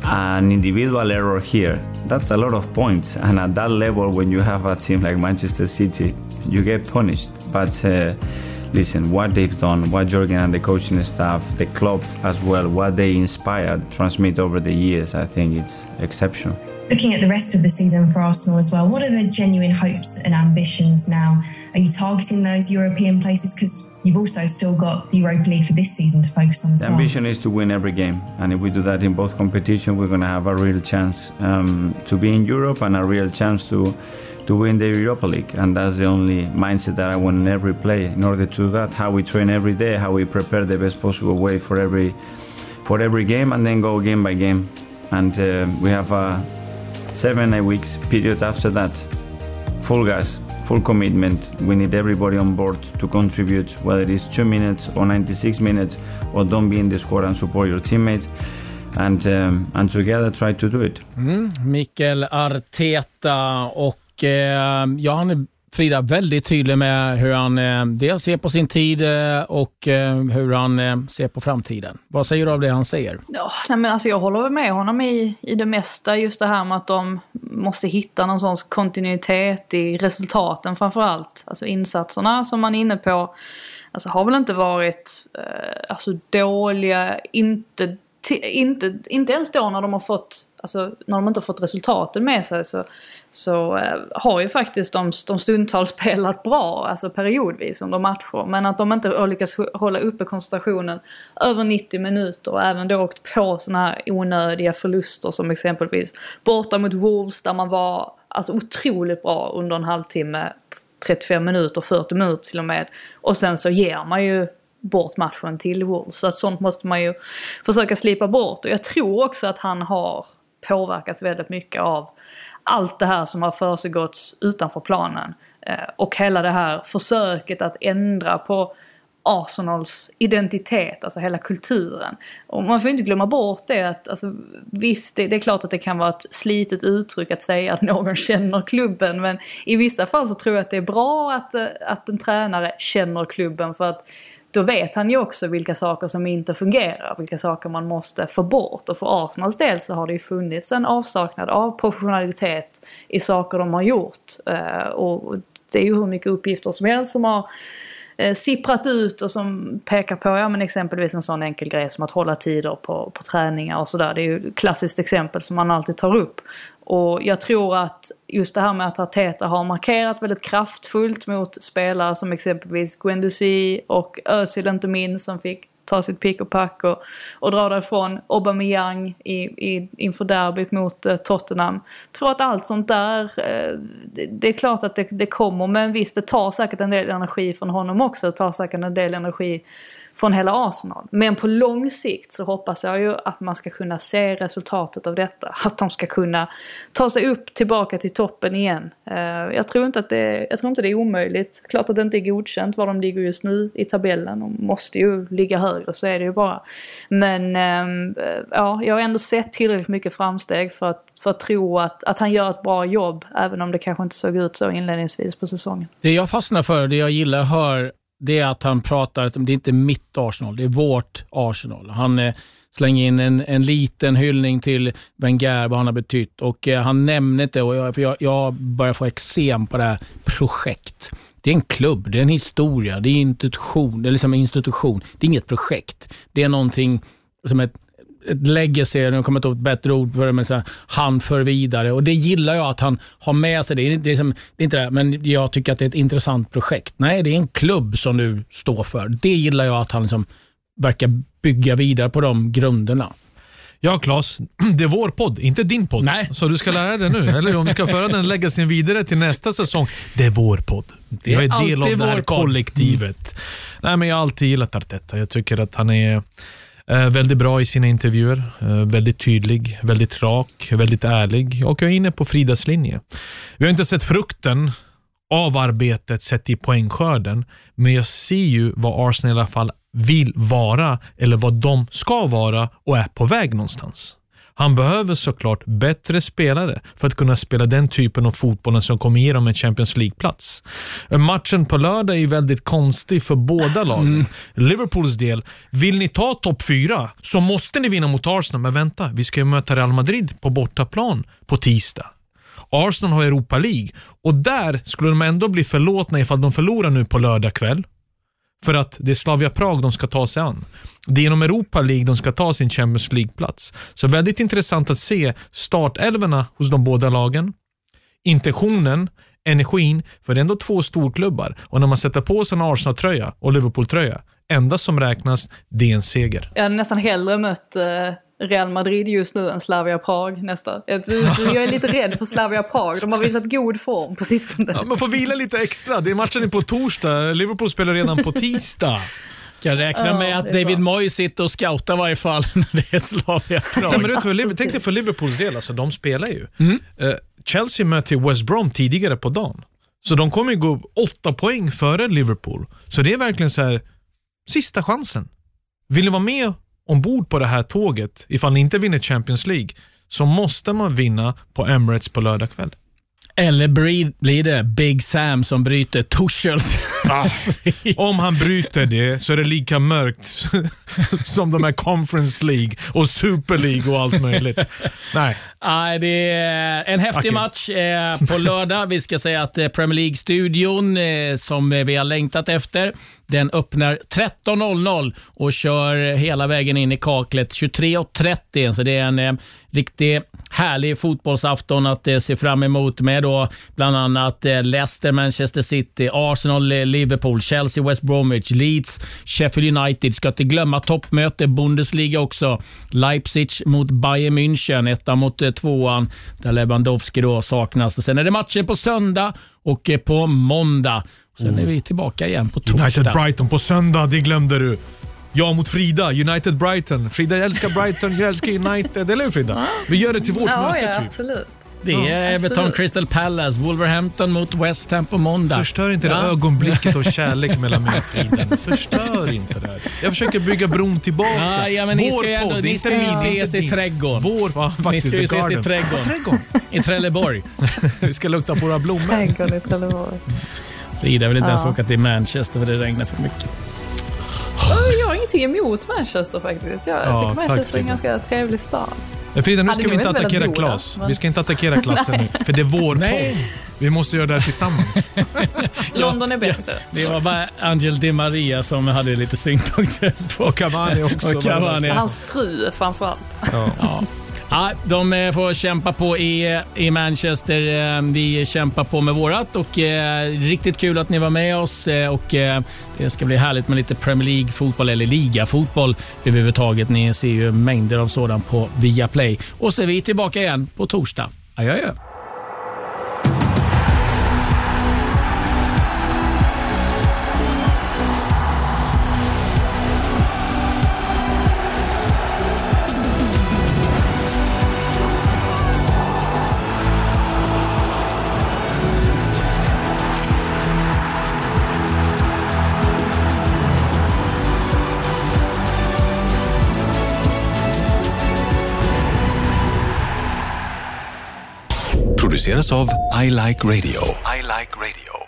an individual error here, that's a lot of points. And at that level, when you have a team like Manchester City, you get punished. But uh, listen, what they've done, what Jurgen and the coaching staff, the club as well, what they inspired, transmit over the years, I think it's exceptional. Looking at the rest of the season for Arsenal as well, what are the genuine hopes and ambitions now? Are you targeting those European places? Because you've also still got the Europa League for this season to focus on. the well. ambition is to win every game, and if we do that in both competitions, we're going to have a real chance um, to be in Europe and a real chance to to win the Europa League. And that's the only mindset that I want in every play. In order to do that, how we train every day, how we prepare the best possible way for every for every game, and then go game by game. And uh, we have a seven, eight weeks period after that. Full gas, full commitment. We need everybody on board to contribute, whether it is two minutes or 96 minutes, or don't be in the squad and support your teammates. And, um, and together try to do it. Mm, Mikael Arteta och eh, ja, han är Frida väldigt tydlig med hur han eh, dels ser på sin tid eh, och eh, hur han eh, ser på framtiden. Vad säger du av det han säger? Ja, nej men alltså jag håller med honom i, i det mesta. Just det här med att de måste hitta någon sorts kontinuitet i resultaten framförallt. Alltså insatserna som man är inne på alltså, har väl inte varit eh, alltså, dåliga, inte, inte, inte ens då när de har fått alltså när de inte har fått resultaten med sig så, så eh, har ju faktiskt de, de stundtals spelat bra, alltså periodvis under matcher. Men att de inte har lyckats hålla uppe koncentrationen över 90 minuter och även då åkt på sådana här onödiga förluster som exempelvis borta mot Wolves där man var alltså otroligt bra under en halvtimme, 35 minuter, 40 minuter till och med. Och sen så ger man ju bort matchen till Wolves. Så att sånt måste man ju försöka slipa bort. Och jag tror också att han har påverkas väldigt mycket av allt det här som har försiggått utanför planen. Eh, och hela det här försöket att ändra på Arsenals identitet, alltså hela kulturen. Och man får inte glömma bort det att, alltså, visst det, det, är klart att det kan vara ett slitet uttryck att säga att någon känner klubben men i vissa fall så tror jag att det är bra att, eh, att en tränare känner klubben för att då vet han ju också vilka saker som inte fungerar, vilka saker man måste få bort. Och för Arsenals del så har det ju funnits en avsaknad av professionalitet i saker de har gjort. Eh, och det är ju hur mycket uppgifter som helst som har eh, sipprat ut och som pekar på ja, men exempelvis en sån enkel grej som att hålla tider på, på träningar och sådär. Det är ju ett klassiskt exempel som man alltid tar upp. Och jag tror att just det här med att Arteta har markerat väldigt kraftfullt mot spelare som exempelvis Guendouzi och Özil inte minst som fick ta sitt pick och pack och, och dra därifrån. Aubameyang i, i, inför derbyt mot eh, Tottenham. Jag tror att allt sånt där, eh, det, det, är klart att det, det kommer men visst det tar säkert en del energi från honom också. Det tar säkert en del energi från hela Arsenal. Men på lång sikt så hoppas jag ju att man ska kunna se resultatet av detta. Att de ska kunna ta sig upp tillbaka till toppen igen. Eh, jag tror inte att det, jag tror inte det är omöjligt. Klart att det inte är godkänt var de ligger just nu i tabellen. De måste ju ligga högre, så är det ju bara. Men ehm, eh, ja, jag har ändå sett tillräckligt mycket framsteg för att, för att tro att, att han gör ett bra jobb. Även om det kanske inte såg ut så inledningsvis på säsongen. Det jag fastnar för, det jag gillar hör det är att han pratar att det är inte mitt Arsenal, det är vårt Arsenal. Han eh, slänger in en, en liten hyllning till Wenger, vad han har betytt. Och eh, han nämner inte, och jag, för jag, jag börjar få eksem på det här projekt. Det är en klubb, det är en historia, det är institution, det är liksom en institution. Det är inget projekt. Det är någonting som ett ett legacy, nu kommer jag inte ihåg ett bättre ord för det, men så här, han för vidare. Och det gillar jag att han har med sig. Det det är, som, det är inte det, men jag tycker att det är ett intressant projekt. Nej, det är en klubb som du står för. Det gillar jag att han liksom verkar bygga vidare på de grunderna. Ja, Claes. Det är vår podd, inte din podd. Nej. Så du ska lära dig nu. Eller om vi ska föra den legacyn vidare till nästa säsong. Det är vår podd. Det är jag är del av det här kollektivet. Mm. Nej, men jag har alltid gillat Arteta. Jag tycker att han är Eh, väldigt bra i sina intervjuer, eh, väldigt tydlig, väldigt rak, väldigt ärlig och jag är inne på Fridas linje. Vi har inte sett frukten av arbetet sett i poängskörden, men jag ser ju vad Arsenal i alla fall vill vara eller vad de ska vara och är på väg någonstans. Han behöver såklart bättre spelare för att kunna spela den typen av fotboll som kommer ge dem en Champions League-plats. Matchen på lördag är väldigt konstig för båda lagen. Mm. Liverpools del, vill ni ta topp fyra så måste ni vinna mot Arsenal, men vänta, vi ska ju möta Real Madrid på bortaplan på tisdag. Arsenal har Europa League och där skulle de ändå bli förlåtna ifall de förlorar nu på lördag kväll. För att det är Slavia Prag de ska ta sig an. Det är genom Europa League de ska ta sin Champions League-plats. Så väldigt intressant att se startelverna hos de båda lagen. Intentionen, energin, för det är ändå två storklubbar. Och när man sätter på sig en Arsenal-tröja och Liverpool-tröja, enda som räknas, det är en seger. Jag hade nästan hellre mött uh Real Madrid just nu än Slavia Prag nästa. Jag, jag är lite rädd för Slavia Prag. De har visat god form på sistone. Ja, man får vila lite extra. Det är matchen på torsdag. Liverpool spelar redan på tisdag. Jag räknar med att David Moyes sitter och scoutar i varje fall när det är Slavia Prag. Ja, men vet, för, tänk dig för Liverpools del, alltså, de spelar ju. Mm. Uh, Chelsea mötte West Brom tidigare på dagen. Så de kommer ju gå åtta poäng före Liverpool. Så det är verkligen så här, sista chansen. Vill ni vara med ombord på det här tåget, ifall ni inte vinner Champions League, så måste man vinna på Emirates på lördag kväll. Eller blir det Big Sam som bryter Tuchels ah, Om han bryter det så är det lika mörkt som de här Conference League och Super League och allt möjligt. Nej. Nej, det är en häftig okay. match eh, på lördag. Vi ska säga att eh, Premier League-studion eh, som vi har längtat efter, den öppnar 13.00 och kör hela vägen in i kaklet 23.30. Så det är en riktig härlig fotbollsafton att eh, se fram emot med då bland annat eh, Leicester, Manchester City, Arsenal, eh, Liverpool, Chelsea, West Bromwich, Leeds, Sheffield United. Ska inte glömma toppmöte, Bundesliga också. Leipzig mot Bayern München, etta mot tvåan där Lewandowski då saknas. Sen är det matcher på söndag och på måndag. Sen är mm. vi tillbaka igen på torsdag. United Brighton på söndag, det glömde du. Jag mot Frida, United Brighton. Frida älskar Brighton, jag älskar United. Eller hur Frida? Vi gör det till vårt ja, möte ja, typ. Absolut. Det är Everton absolut. Crystal Palace, Wolverhampton mot West Ham på måndag. Förstör inte det Ja. ögonblicket av kärlek mellan mig och Friden. Förstör inte det. här. Jag försöker bygga bron tillbaka. Ja, ja, men ni Vår ska ju ändå- podd, ni ska ju min, ses i trädgården. Vår, ja, Ni faktiskt, ska ju ses i trädgården. Ja, trädgården. I Trelleborg. Vi ska lukta på våra blommor. Trädgården i Trelleborg. Frida vill inte ens Ja. åka till Manchester för det regnar för mycket. Jag har ingenting emot Manchester faktiskt. Jag Ja, tycker tack, Manchester är en ganska trevlig stad. Frida, nu ska vi inte attackera bo Klas. men- Vi ska inte attackera klassen nu, för det är vår Nej. podd. Vi måste göra det här tillsammans. London är bättre. Det var bara Angel Di Maria som hade lite synpunkter på Och Cavani också. Och Cavani. Och hans fru framförallt. Ja. Ja, de eh, får kämpa på i, i Manchester. Eh, vi kämpar på med vårat och eh, riktigt kul att ni var med oss. Eh, och eh, Det ska bli härligt med lite Premier League-fotboll eller ligafotboll överhuvudtaget. Ni ser ju mängder av sådant på Viaplay. Och så är vi tillbaka igen på torsdag. Adjö, adjö. Produceras av I Like Radio. I like radio.